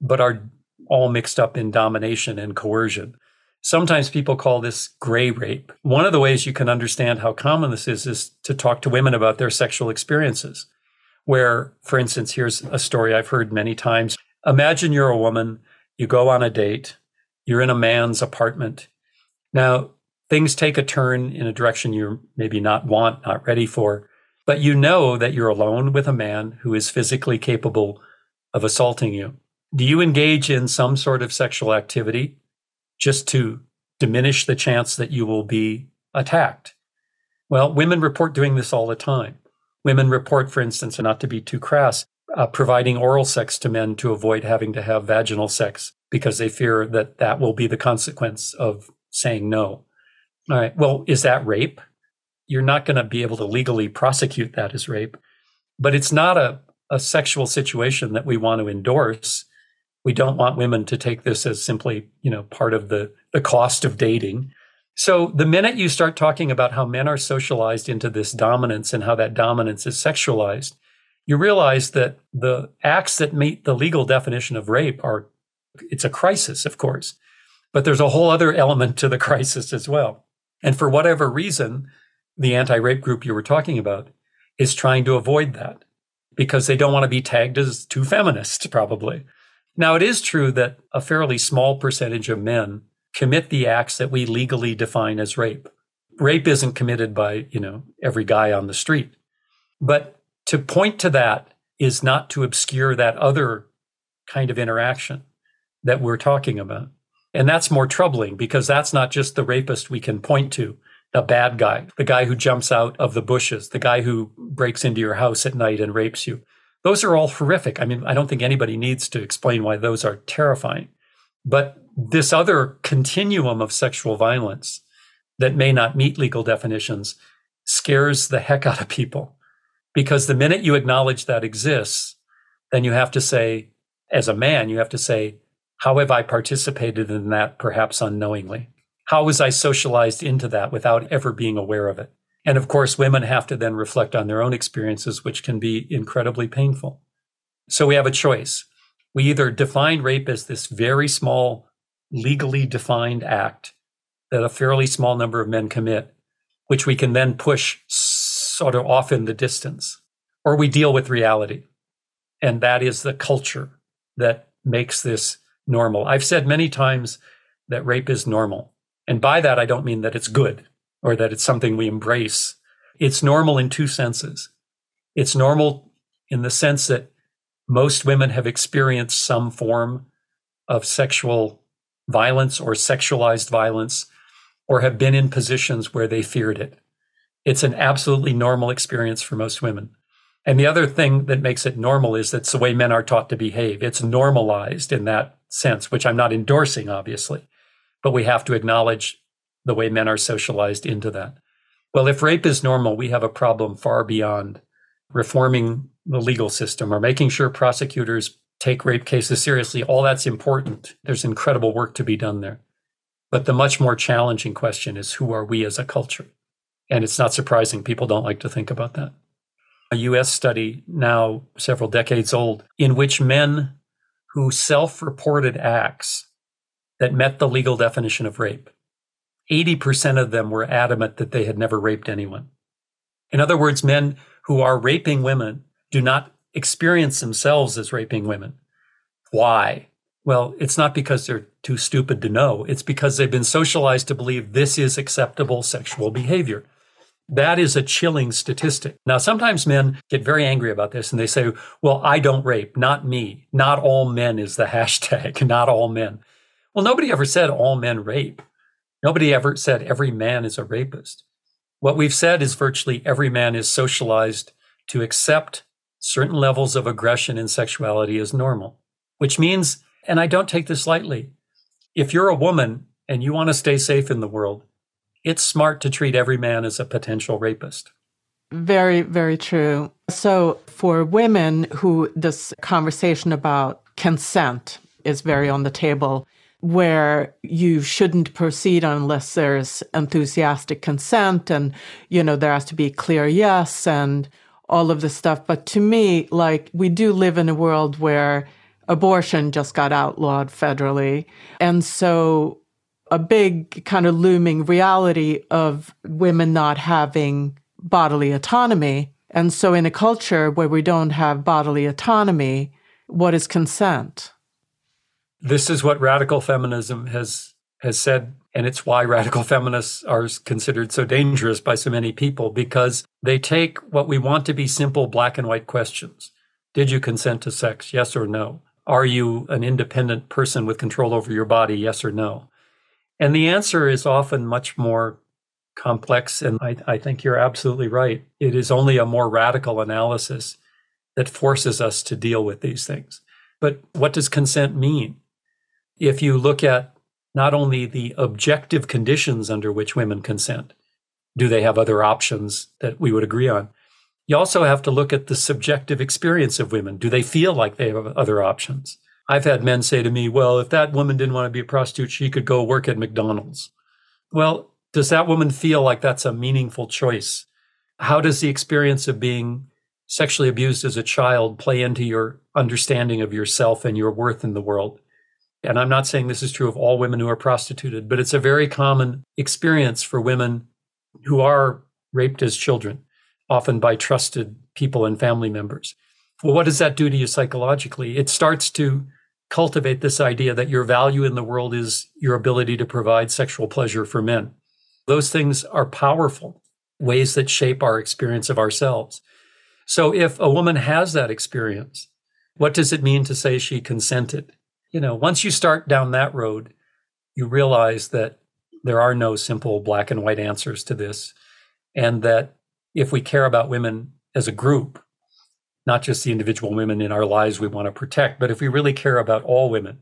but are all mixed up in domination and coercion? Sometimes people call this gray rape. One of the ways you can understand how common this is is to talk to women about their sexual experiences. Where, for instance, here's a story I've heard many times. Imagine you're a woman, you go on a date, you're in a man's apartment. Now, things take a turn in a direction you maybe not want, not ready for, but you know that you're alone with a man who is physically capable of assaulting you. Do you engage in some sort of sexual activity just to diminish the chance that you will be attacked? Well, women report doing this all the time. Women report, for instance, and not to be too crass, uh, providing oral sex to men to avoid having to have vaginal sex because they fear that that will be the consequence of saying no. All right. Well, is that rape? You're not going to be able to legally prosecute that as rape, but it's not a, a sexual situation that we want to endorse. We don't want women to take this as simply, you know, part of the, the cost of dating. So the minute you start talking about how men are socialized into this dominance and how that dominance is sexualized, you realize that the acts that meet the legal definition of rape are it's a crisis, of course, but there's a whole other element to the crisis as well. And for whatever reason, the anti rape group you were talking about is trying to avoid that because they don't want to be tagged as too feminist, probably. Now, it is true that a fairly small percentage of men commit the acts that we legally define as rape. Rape isn't committed by, you know, every guy on the street. But to point to that is not to obscure that other kind of interaction that we're talking about. And that's more troubling because that's not just the rapist we can point to, the bad guy, the guy who jumps out of the bushes, the guy who breaks into your house at night and rapes you. Those are all horrific. I mean, I don't think anybody needs to explain why those are terrifying. But this other continuum of sexual violence that may not meet legal definitions scares the heck out of people. Because the minute you acknowledge that exists, then you have to say, as a man, you have to say, how have I participated in that, perhaps unknowingly? How was I socialized into that without ever being aware of it? And of course, women have to then reflect on their own experiences, which can be incredibly painful. So we have a choice. We either define rape as this very small, legally defined act that a fairly small number of men commit, which we can then push sort of off in the distance, or we deal with reality. And that is the culture that makes this normal. I've said many times that rape is normal. And by that, I don't mean that it's good or that it's something we embrace. It's normal in two senses. It's normal in the sense that most women have experienced some form of sexual violence or sexualized violence or have been in positions where they feared it. It's an absolutely normal experience for most women. And the other thing that makes it normal is that's the way men are taught to behave. It's normalized in that sense, which I'm not endorsing, obviously, but we have to acknowledge the way men are socialized into that. Well, if rape is normal, we have a problem far beyond reforming the legal system or making sure prosecutors take rape cases seriously. All that's important. There's incredible work to be done there. But the much more challenging question is who are we as a culture? And it's not surprising people don't like to think about that. A US study, now several decades old, in which men who self reported acts that met the legal definition of rape 80% of them were adamant that they had never raped anyone. In other words, men who are raping women do not experience themselves as raping women. Why? Well, it's not because they're too stupid to know. It's because they've been socialized to believe this is acceptable sexual behavior. That is a chilling statistic. Now, sometimes men get very angry about this and they say, well, I don't rape, not me. Not all men is the hashtag, not all men. Well, nobody ever said all men rape. Nobody ever said every man is a rapist. What we've said is virtually every man is socialized to accept certain levels of aggression and sexuality as normal, which means, and I don't take this lightly, if you're a woman and you want to stay safe in the world, it's smart to treat every man as a potential rapist. Very, very true. So, for women who this conversation about consent is very on the table, where you shouldn't proceed unless there's enthusiastic consent and you know there has to be clear yes and all of this stuff but to me like we do live in a world where abortion just got outlawed federally and so a big kind of looming reality of women not having bodily autonomy and so in a culture where we don't have bodily autonomy what is consent this is what radical feminism has has said and it's why radical feminists are considered so dangerous by so many people because they take what we want to be simple black and white questions. Did you consent to sex? Yes or no? Are you an independent person with control over your body? Yes or no? And the answer is often much more complex. And I, I think you're absolutely right. It is only a more radical analysis that forces us to deal with these things. But what does consent mean? if you look at not only the objective conditions under which women consent, do they have other options that we would agree on? You also have to look at the subjective experience of women. Do they feel like they have other options? I've had men say to me, well, if that woman didn't want to be a prostitute, she could go work at McDonald's. Well, does that woman feel like that's a meaningful choice? How does the experience of being sexually abused as a child play into your understanding of yourself and your worth in the world? And I'm not saying this is true of all women who are prostituted, but it's a very common experience for women who are raped as children, often by trusted people and family members. Well, what does that do to you psychologically? It starts to cultivate this idea that your value in the world is your ability to provide sexual pleasure for men. Those things are powerful ways that shape our experience of ourselves. So if a woman has that experience, what does it mean to say she consented? You know, once you start down that road, you realize that there are no simple black and white answers to this. And that if we care about women as a group, not just the individual women in our lives we want to protect, but if we really care about all women,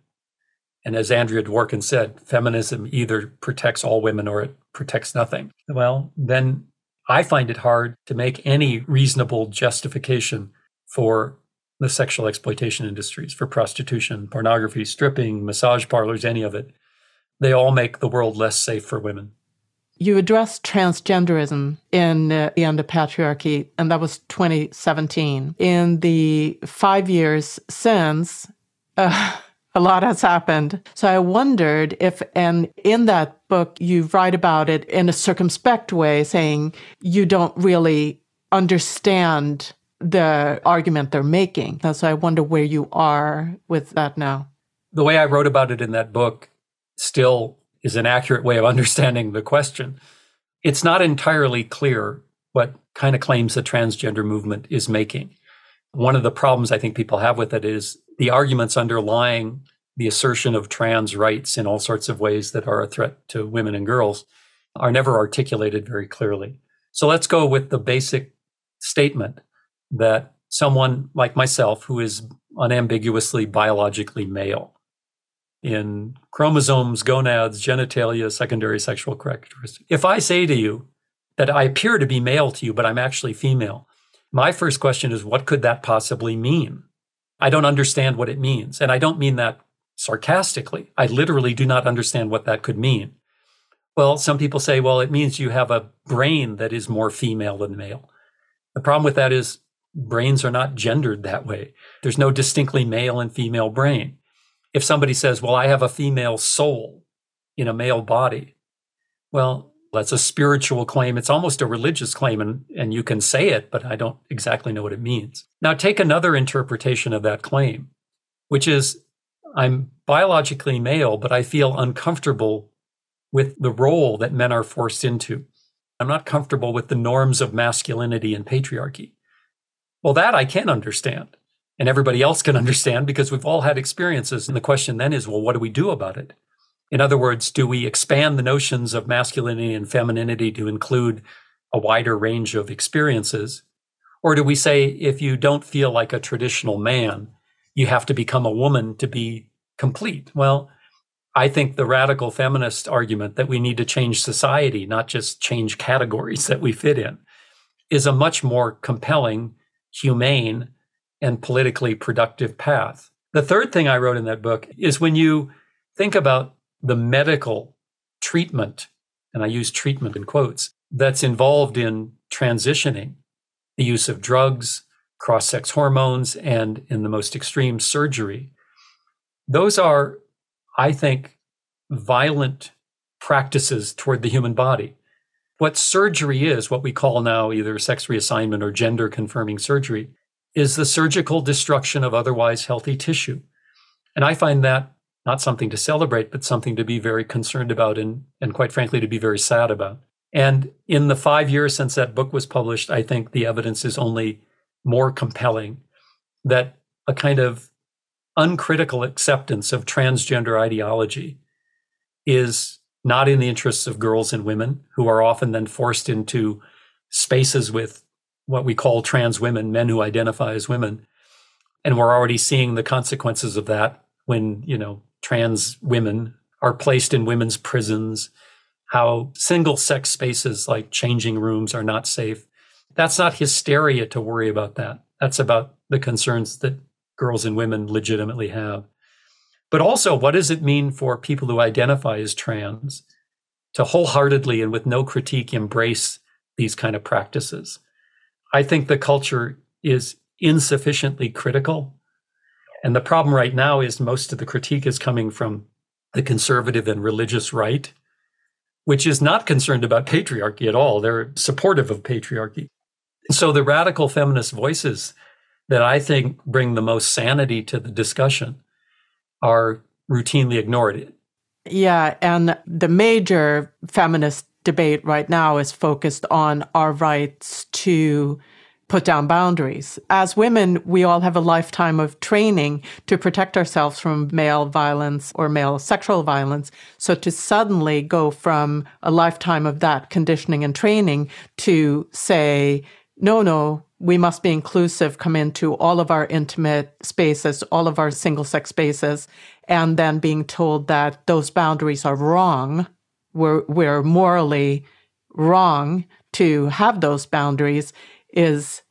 and as Andrea Dworkin said, feminism either protects all women or it protects nothing. Well, then I find it hard to make any reasonable justification for the sexual exploitation industries, for prostitution, pornography, stripping, massage parlors, any of it. They all make the world less safe for women. You addressed transgenderism in uh, The End of Patriarchy, and that was 2017. In the five years since, uh, a lot has happened. So I wondered if, and in that book, you write about it in a circumspect way, saying you don't really understand the argument they're making. So I wonder where you are with that now. The way I wrote about it in that book still is an accurate way of understanding the question. It's not entirely clear what kind of claims the transgender movement is making. One of the problems I think people have with it is the arguments underlying the assertion of trans rights in all sorts of ways that are a threat to women and girls are never articulated very clearly. So let's go with the basic statement that someone like myself, who is unambiguously biologically male, in chromosomes, gonads, genitalia, secondary sexual characteristics. If I say to you that I appear to be male to you, but I'm actually female, my first question is, what could that possibly mean? I don't understand what it means. And I don't mean that sarcastically. I literally do not understand what that could mean. Well, some people say, well, it means you have a brain that is more female than male. The problem with that is brains are not gendered that way. There's no distinctly male and female brain. If somebody says, well, I have a female soul in a male body, well, that's a spiritual claim. It's almost a religious claim, and, and you can say it, but I don't exactly know what it means. Now, take another interpretation of that claim, which is I'm biologically male, but I feel uncomfortable with the role that men are forced into. I'm not comfortable with the norms of masculinity and patriarchy. Well, that I can understand. And everybody else can understand because we've all had experiences. And the question then is, well, what do we do about it? In other words, do we expand the notions of masculinity and femininity to include a wider range of experiences? Or do we say, if you don't feel like a traditional man, you have to become a woman to be complete? Well, I think the radical feminist argument that we need to change society, not just change categories that we fit in, is a much more compelling, humane, and politically productive path. The third thing I wrote in that book is when you think about the medical treatment, and I use treatment in quotes, that's involved in transitioning the use of drugs, cross sex hormones, and in the most extreme, surgery. Those are, I think, violent practices toward the human body. What surgery is, what we call now either sex reassignment or gender confirming surgery, is the surgical destruction of otherwise healthy tissue. And I find that not something to celebrate, but something to be very concerned about and, and quite frankly, to be very sad about. And in the five years since that book was published, I think the evidence is only more compelling that a kind of uncritical acceptance of transgender ideology is not in the interests of girls and women who are often then forced into spaces with what we call trans women, men who identify as women. And we're already seeing the consequences of that when, you know, trans women are placed in women's prisons, how single sex spaces like changing rooms are not safe. That's not hysteria to worry about that. That's about the concerns that girls and women legitimately have. But also, what does it mean for people who identify as trans to wholeheartedly and with no critique embrace these kind of practices? I think the culture is insufficiently critical and the problem right now is most of the critique is coming from the conservative and religious right, which is not concerned about patriarchy at all. They're supportive of patriarchy. So the radical feminist voices that I think bring the most sanity to the discussion are routinely ignored. Yeah, and the major feminist debate right now is focused on our rights to put down boundaries. As women, we all have a lifetime of training to protect ourselves from male violence or male sexual violence. So to suddenly go from a lifetime of that conditioning and training to say, no, no, we must be inclusive, come into all of our intimate spaces, all of our single sex spaces, and then being told that those boundaries are wrong. We're, we're morally wrong to have those boundaries is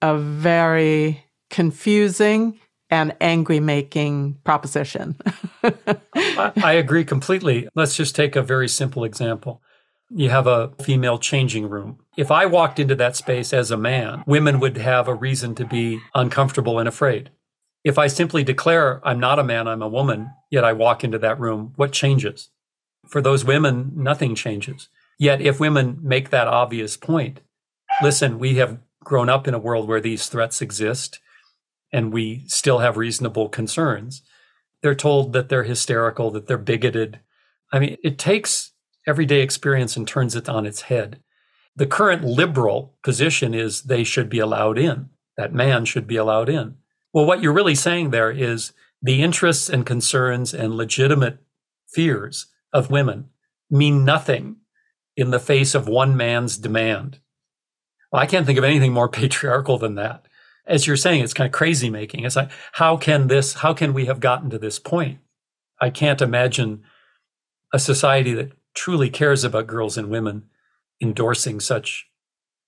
a very confusing and angry making proposition. I, I agree completely. Let's just take a very simple example. You have a female changing room. If I walked into that space as a man, women would have a reason to be uncomfortable and afraid. If I simply declare I'm not a man, I'm a woman, yet I walk into that room, what changes? For those women, nothing changes. Yet if women make that obvious point, listen, we have grown up in a world where these threats exist and we still have reasonable concerns, they're told that they're hysterical, that they're bigoted. I mean, it takes everyday experience and turns it on its head. The current liberal position is they should be allowed in, that man should be allowed in. Well, what you're really saying there is the interests and concerns and legitimate fears of women mean nothing in the face of one man's demand. Well, I can't think of anything more patriarchal than that. As you're saying, it's kind of crazy making. It's like, how can this, how can we have gotten to this point? I can't imagine a society that truly cares about girls and women endorsing such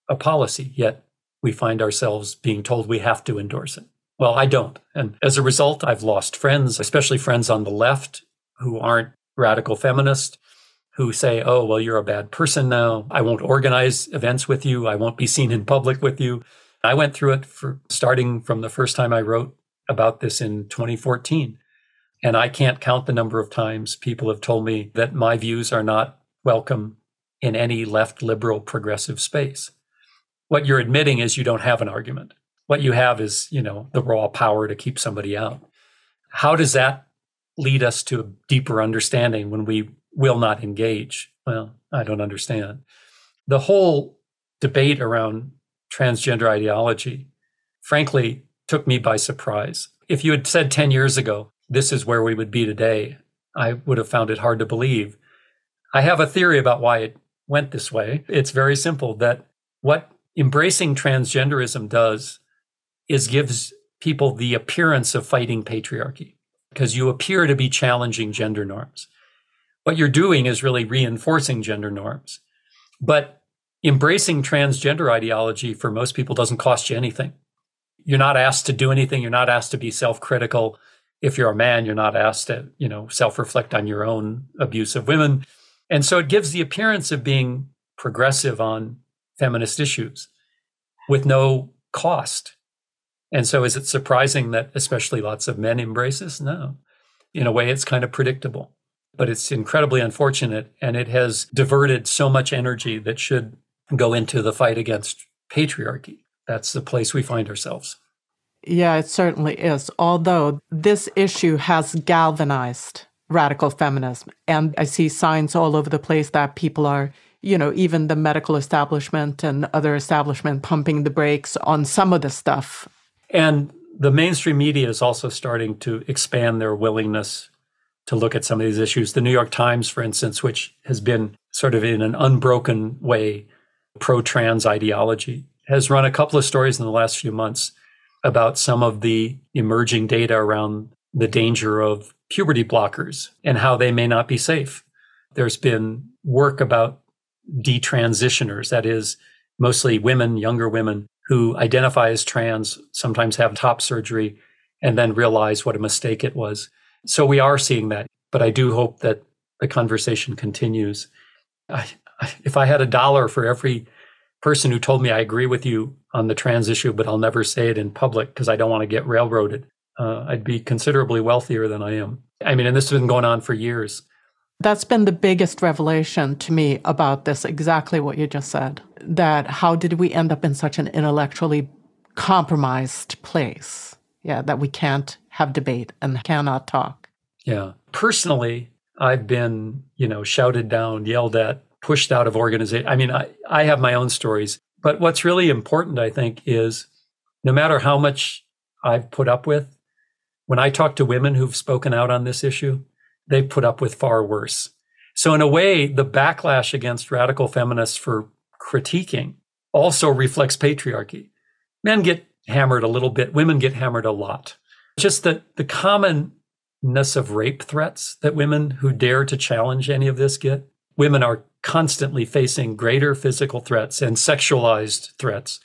a policy, yet we find ourselves being told we have to endorse it. Well, I don't. And as a result, I've lost friends, especially friends on the left who aren't radical feminist who say, oh, well, you're a bad person now. I won't organize events with you. I won't be seen in public with you. I went through it for starting from the first time I wrote about this in 2014. And I can't count the number of times people have told me that my views are not welcome in any left liberal progressive space. What you're admitting is you don't have an argument. What you have is, you know, the raw power to keep somebody out. How does that lead us to a deeper understanding when we will not engage. Well, I don't understand. The whole debate around transgender ideology, frankly, took me by surprise. If you had said 10 years ago, this is where we would be today, I would have found it hard to believe. I have a theory about why it went this way. It's very simple that what embracing transgenderism does is gives people the appearance of fighting patriarchy because you appear to be challenging gender norms what you're doing is really reinforcing gender norms. But embracing transgender ideology for most people doesn't cost you anything. You're not asked to do anything. You're not asked to be self-critical. If you're a man, you're not asked to, you know, self-reflect on your own abuse of women. And so it gives the appearance of being progressive on feminist issues with no cost. And so is it surprising that especially lots of men embrace this? No. In a way, it's kind of predictable but it's incredibly unfortunate and it has diverted so much energy that should go into the fight against patriarchy. That's the place we find ourselves. Yeah, it certainly is. Although this issue has galvanized radical feminism. And I see signs all over the place that people are, you know, even the medical establishment and other establishment pumping the brakes on some of the stuff. And the mainstream media is also starting to expand their willingness to look at some of these issues. The New York Times, for instance, which has been sort of in an unbroken way pro trans ideology, has run a couple of stories in the last few months about some of the emerging data around the danger of puberty blockers and how they may not be safe. There's been work about detransitioners, that is, mostly women, younger women who identify as trans, sometimes have top surgery, and then realize what a mistake it was. So we are seeing that, but I do hope that the conversation continues. I, if I had a dollar for every person who told me I agree with you on the trans issue, but I'll never say it in public because I don't want to get railroaded, uh, I'd be considerably wealthier than I am. I mean, and this has been going on for years. That's been the biggest revelation to me about this, exactly what you just said. That how did we end up in such an intellectually compromised place? Yeah, that we can't have debate and cannot talk. Yeah. Personally, I've been, you know, shouted down, yelled at, pushed out of organization. I mean, I, I have my own stories. But what's really important, I think, is no matter how much I've put up with, when I talk to women who've spoken out on this issue, they've put up with far worse. So, in a way, the backlash against radical feminists for critiquing also reflects patriarchy. Men get hammered a little bit, women get hammered a lot. Just that the commonness of rape threats that women who dare to challenge any of this get, women are constantly facing greater physical threats and sexualized threats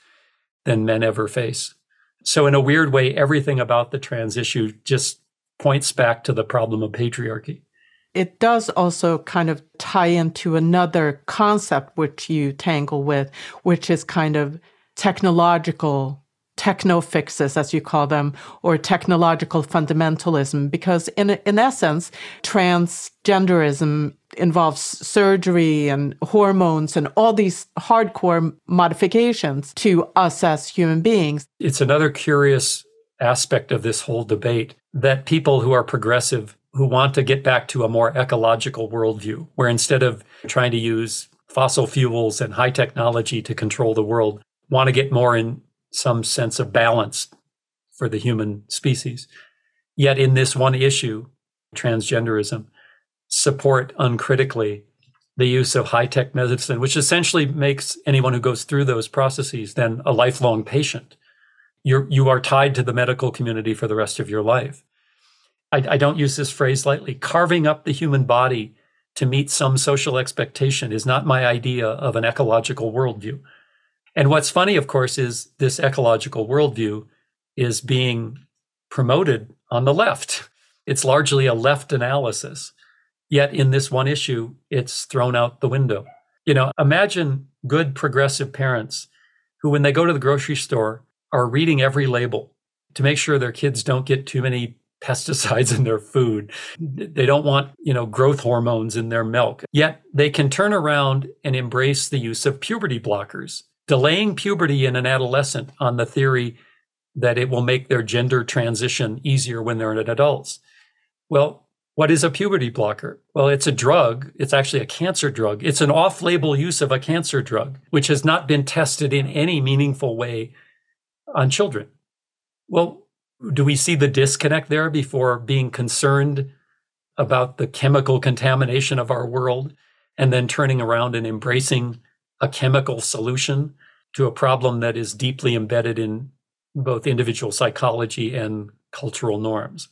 than men ever face. So, in a weird way, everything about the trans issue just points back to the problem of patriarchy. It does also kind of tie into another concept which you tangle with, which is kind of technological techno fixes, as you call them, or technological fundamentalism, because in, in essence, transgenderism involves surgery and hormones and all these hardcore modifications to us as human beings. It's another curious aspect of this whole debate that people who are progressive, who want to get back to a more ecological worldview, where instead of trying to use fossil fuels and high technology to control the world, want to get more in some sense of balance for the human species. Yet in this one issue, transgenderism, support uncritically the use of high tech medicine, which essentially makes anyone who goes through those processes then a lifelong patient. You're, you are tied to the medical community for the rest of your life. I, I don't use this phrase lightly. Carving up the human body to meet some social expectation is not my idea of an ecological worldview. And what's funny, of course, is this ecological worldview is being promoted on the left. It's largely a left analysis. Yet in this one issue, it's thrown out the window. You know, imagine good progressive parents who, when they go to the grocery store, are reading every label to make sure their kids don't get too many pesticides in their food. They don't want, you know, growth hormones in their milk. Yet they can turn around and embrace the use of puberty blockers delaying puberty in an adolescent on the theory that it will make their gender transition easier when they're an adults. Well, what is a puberty blocker? Well, it's a drug. It's actually a cancer drug. It's an off label use of a cancer drug, which has not been tested in any meaningful way on children. Well, do we see the disconnect there before being concerned about the chemical contamination of our world and then turning around and embracing a chemical solution to a problem that is deeply embedded in both individual psychology and cultural norms.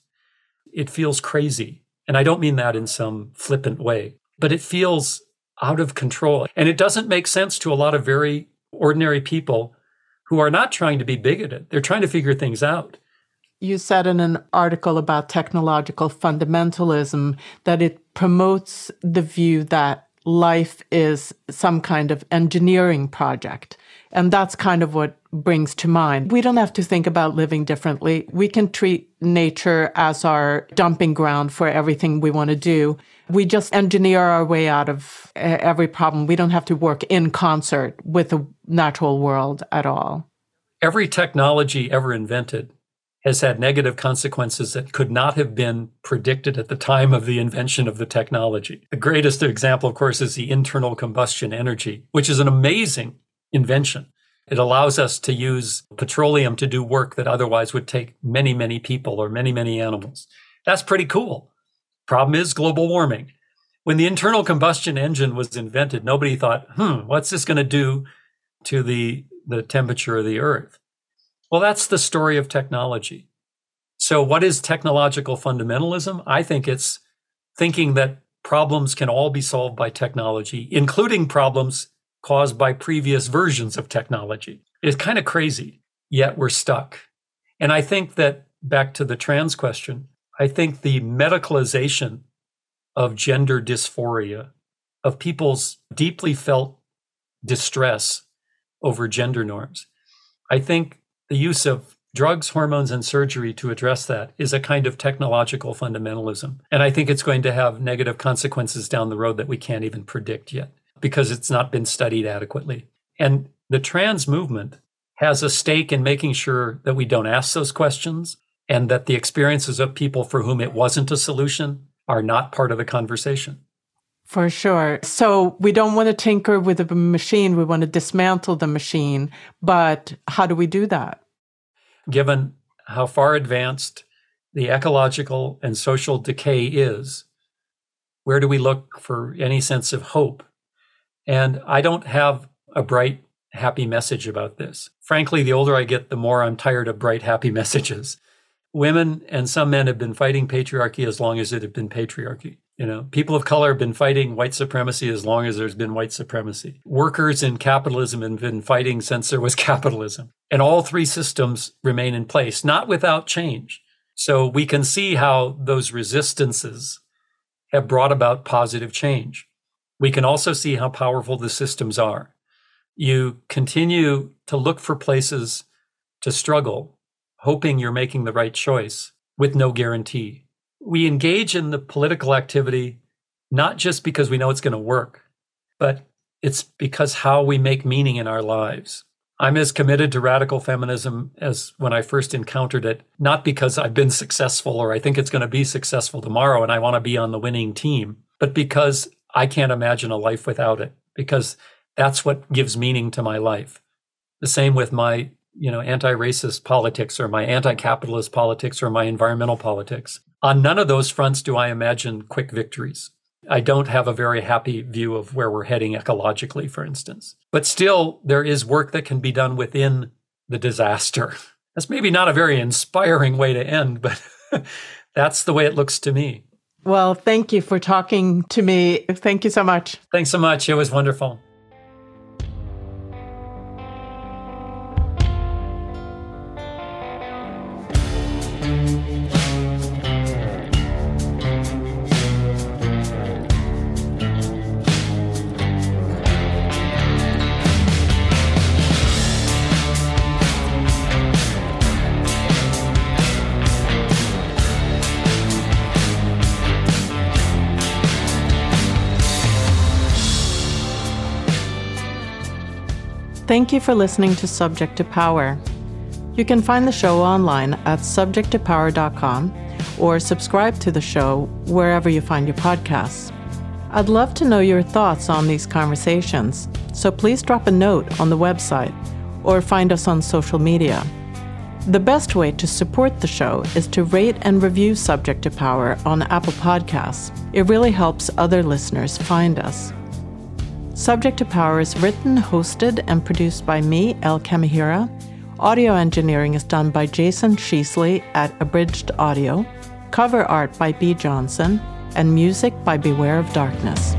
It feels crazy. And I don't mean that in some flippant way, but it feels out of control. And it doesn't make sense to a lot of very ordinary people who are not trying to be bigoted. They're trying to figure things out. You said in an article about technological fundamentalism that it promotes the view that life is some kind of engineering project. And that's kind of what brings to mind. We don't have to think about living differently. We can treat nature as our dumping ground for everything we want to do. We just engineer our way out of every problem. We don't have to work in concert with the natural world at all. Every technology ever invented has had negative consequences that could not have been predicted at the time of the invention of the technology. The greatest example, of course, is the internal combustion energy, which is an amazing invention. It allows us to use petroleum to do work that otherwise would take many, many people or many, many animals. That's pretty cool. Problem is global warming. When the internal combustion engine was invented, nobody thought, hmm, what's this going to do to the, the temperature of the earth? Well, that's the story of technology. So, what is technological fundamentalism? I think it's thinking that problems can all be solved by technology, including problems caused by previous versions of technology. It's kind of crazy, yet we're stuck. And I think that back to the trans question, I think the medicalization of gender dysphoria, of people's deeply felt distress over gender norms, I think the use of drugs, hormones, and surgery to address that is a kind of technological fundamentalism. And I think it's going to have negative consequences down the road that we can't even predict yet because it's not been studied adequately. And the trans movement has a stake in making sure that we don't ask those questions and that the experiences of people for whom it wasn't a solution are not part of the conversation. For sure. So we don't want to tinker with the machine. We want to dismantle the machine. But how do we do that? Given how far advanced the ecological and social decay is, where do we look for any sense of hope? And I don't have a bright, happy message about this. Frankly, the older I get, the more I'm tired of bright, happy messages. Women and some men have been fighting patriarchy as long as it had been patriarchy. You know, people of color have been fighting white supremacy as long as there's been white supremacy. Workers in capitalism have been fighting since there was capitalism. And all three systems remain in place, not without change. So we can see how those resistances have brought about positive change. We can also see how powerful the systems are. You continue to look for places to struggle, hoping you're making the right choice with no guarantee we engage in the political activity not just because we know it's going to work, but it's because how we make meaning in our lives. I'm as committed to radical feminism as when I first encountered it, not because I've been successful or I think it's going to be successful tomorrow and I want to be on the winning team, but because I can't imagine a life without it, because that's what gives meaning to my life. The same with my, you know, anti-racist politics or my anti-capitalist politics or my environmental politics. On none of those fronts do I imagine quick victories. I don't have a very happy view of where we're heading ecologically, for instance. But still, there is work that can be done within the disaster. That's maybe not a very inspiring way to end, but that's the way it looks to me. Well, thank you for talking to me. Thank you so much. Thanks so much. It was wonderful. Thank you for listening to Subject to Power. You can find the show online at subjecttopower.com or subscribe to the show wherever you find your podcasts. I'd love to know your thoughts on these conversations, so please drop a note on the website or find us on social media. The best way to support the show is to rate and review Subject to Power on Apple Podcasts. It really helps other listeners find us. Subject to Power is written, hosted, and produced by me, Elle Kamihira. Audio engineering is done by Jason Sheasley at Abridged Audio. Cover art by B. Johnson, and music by Beware of Darkness.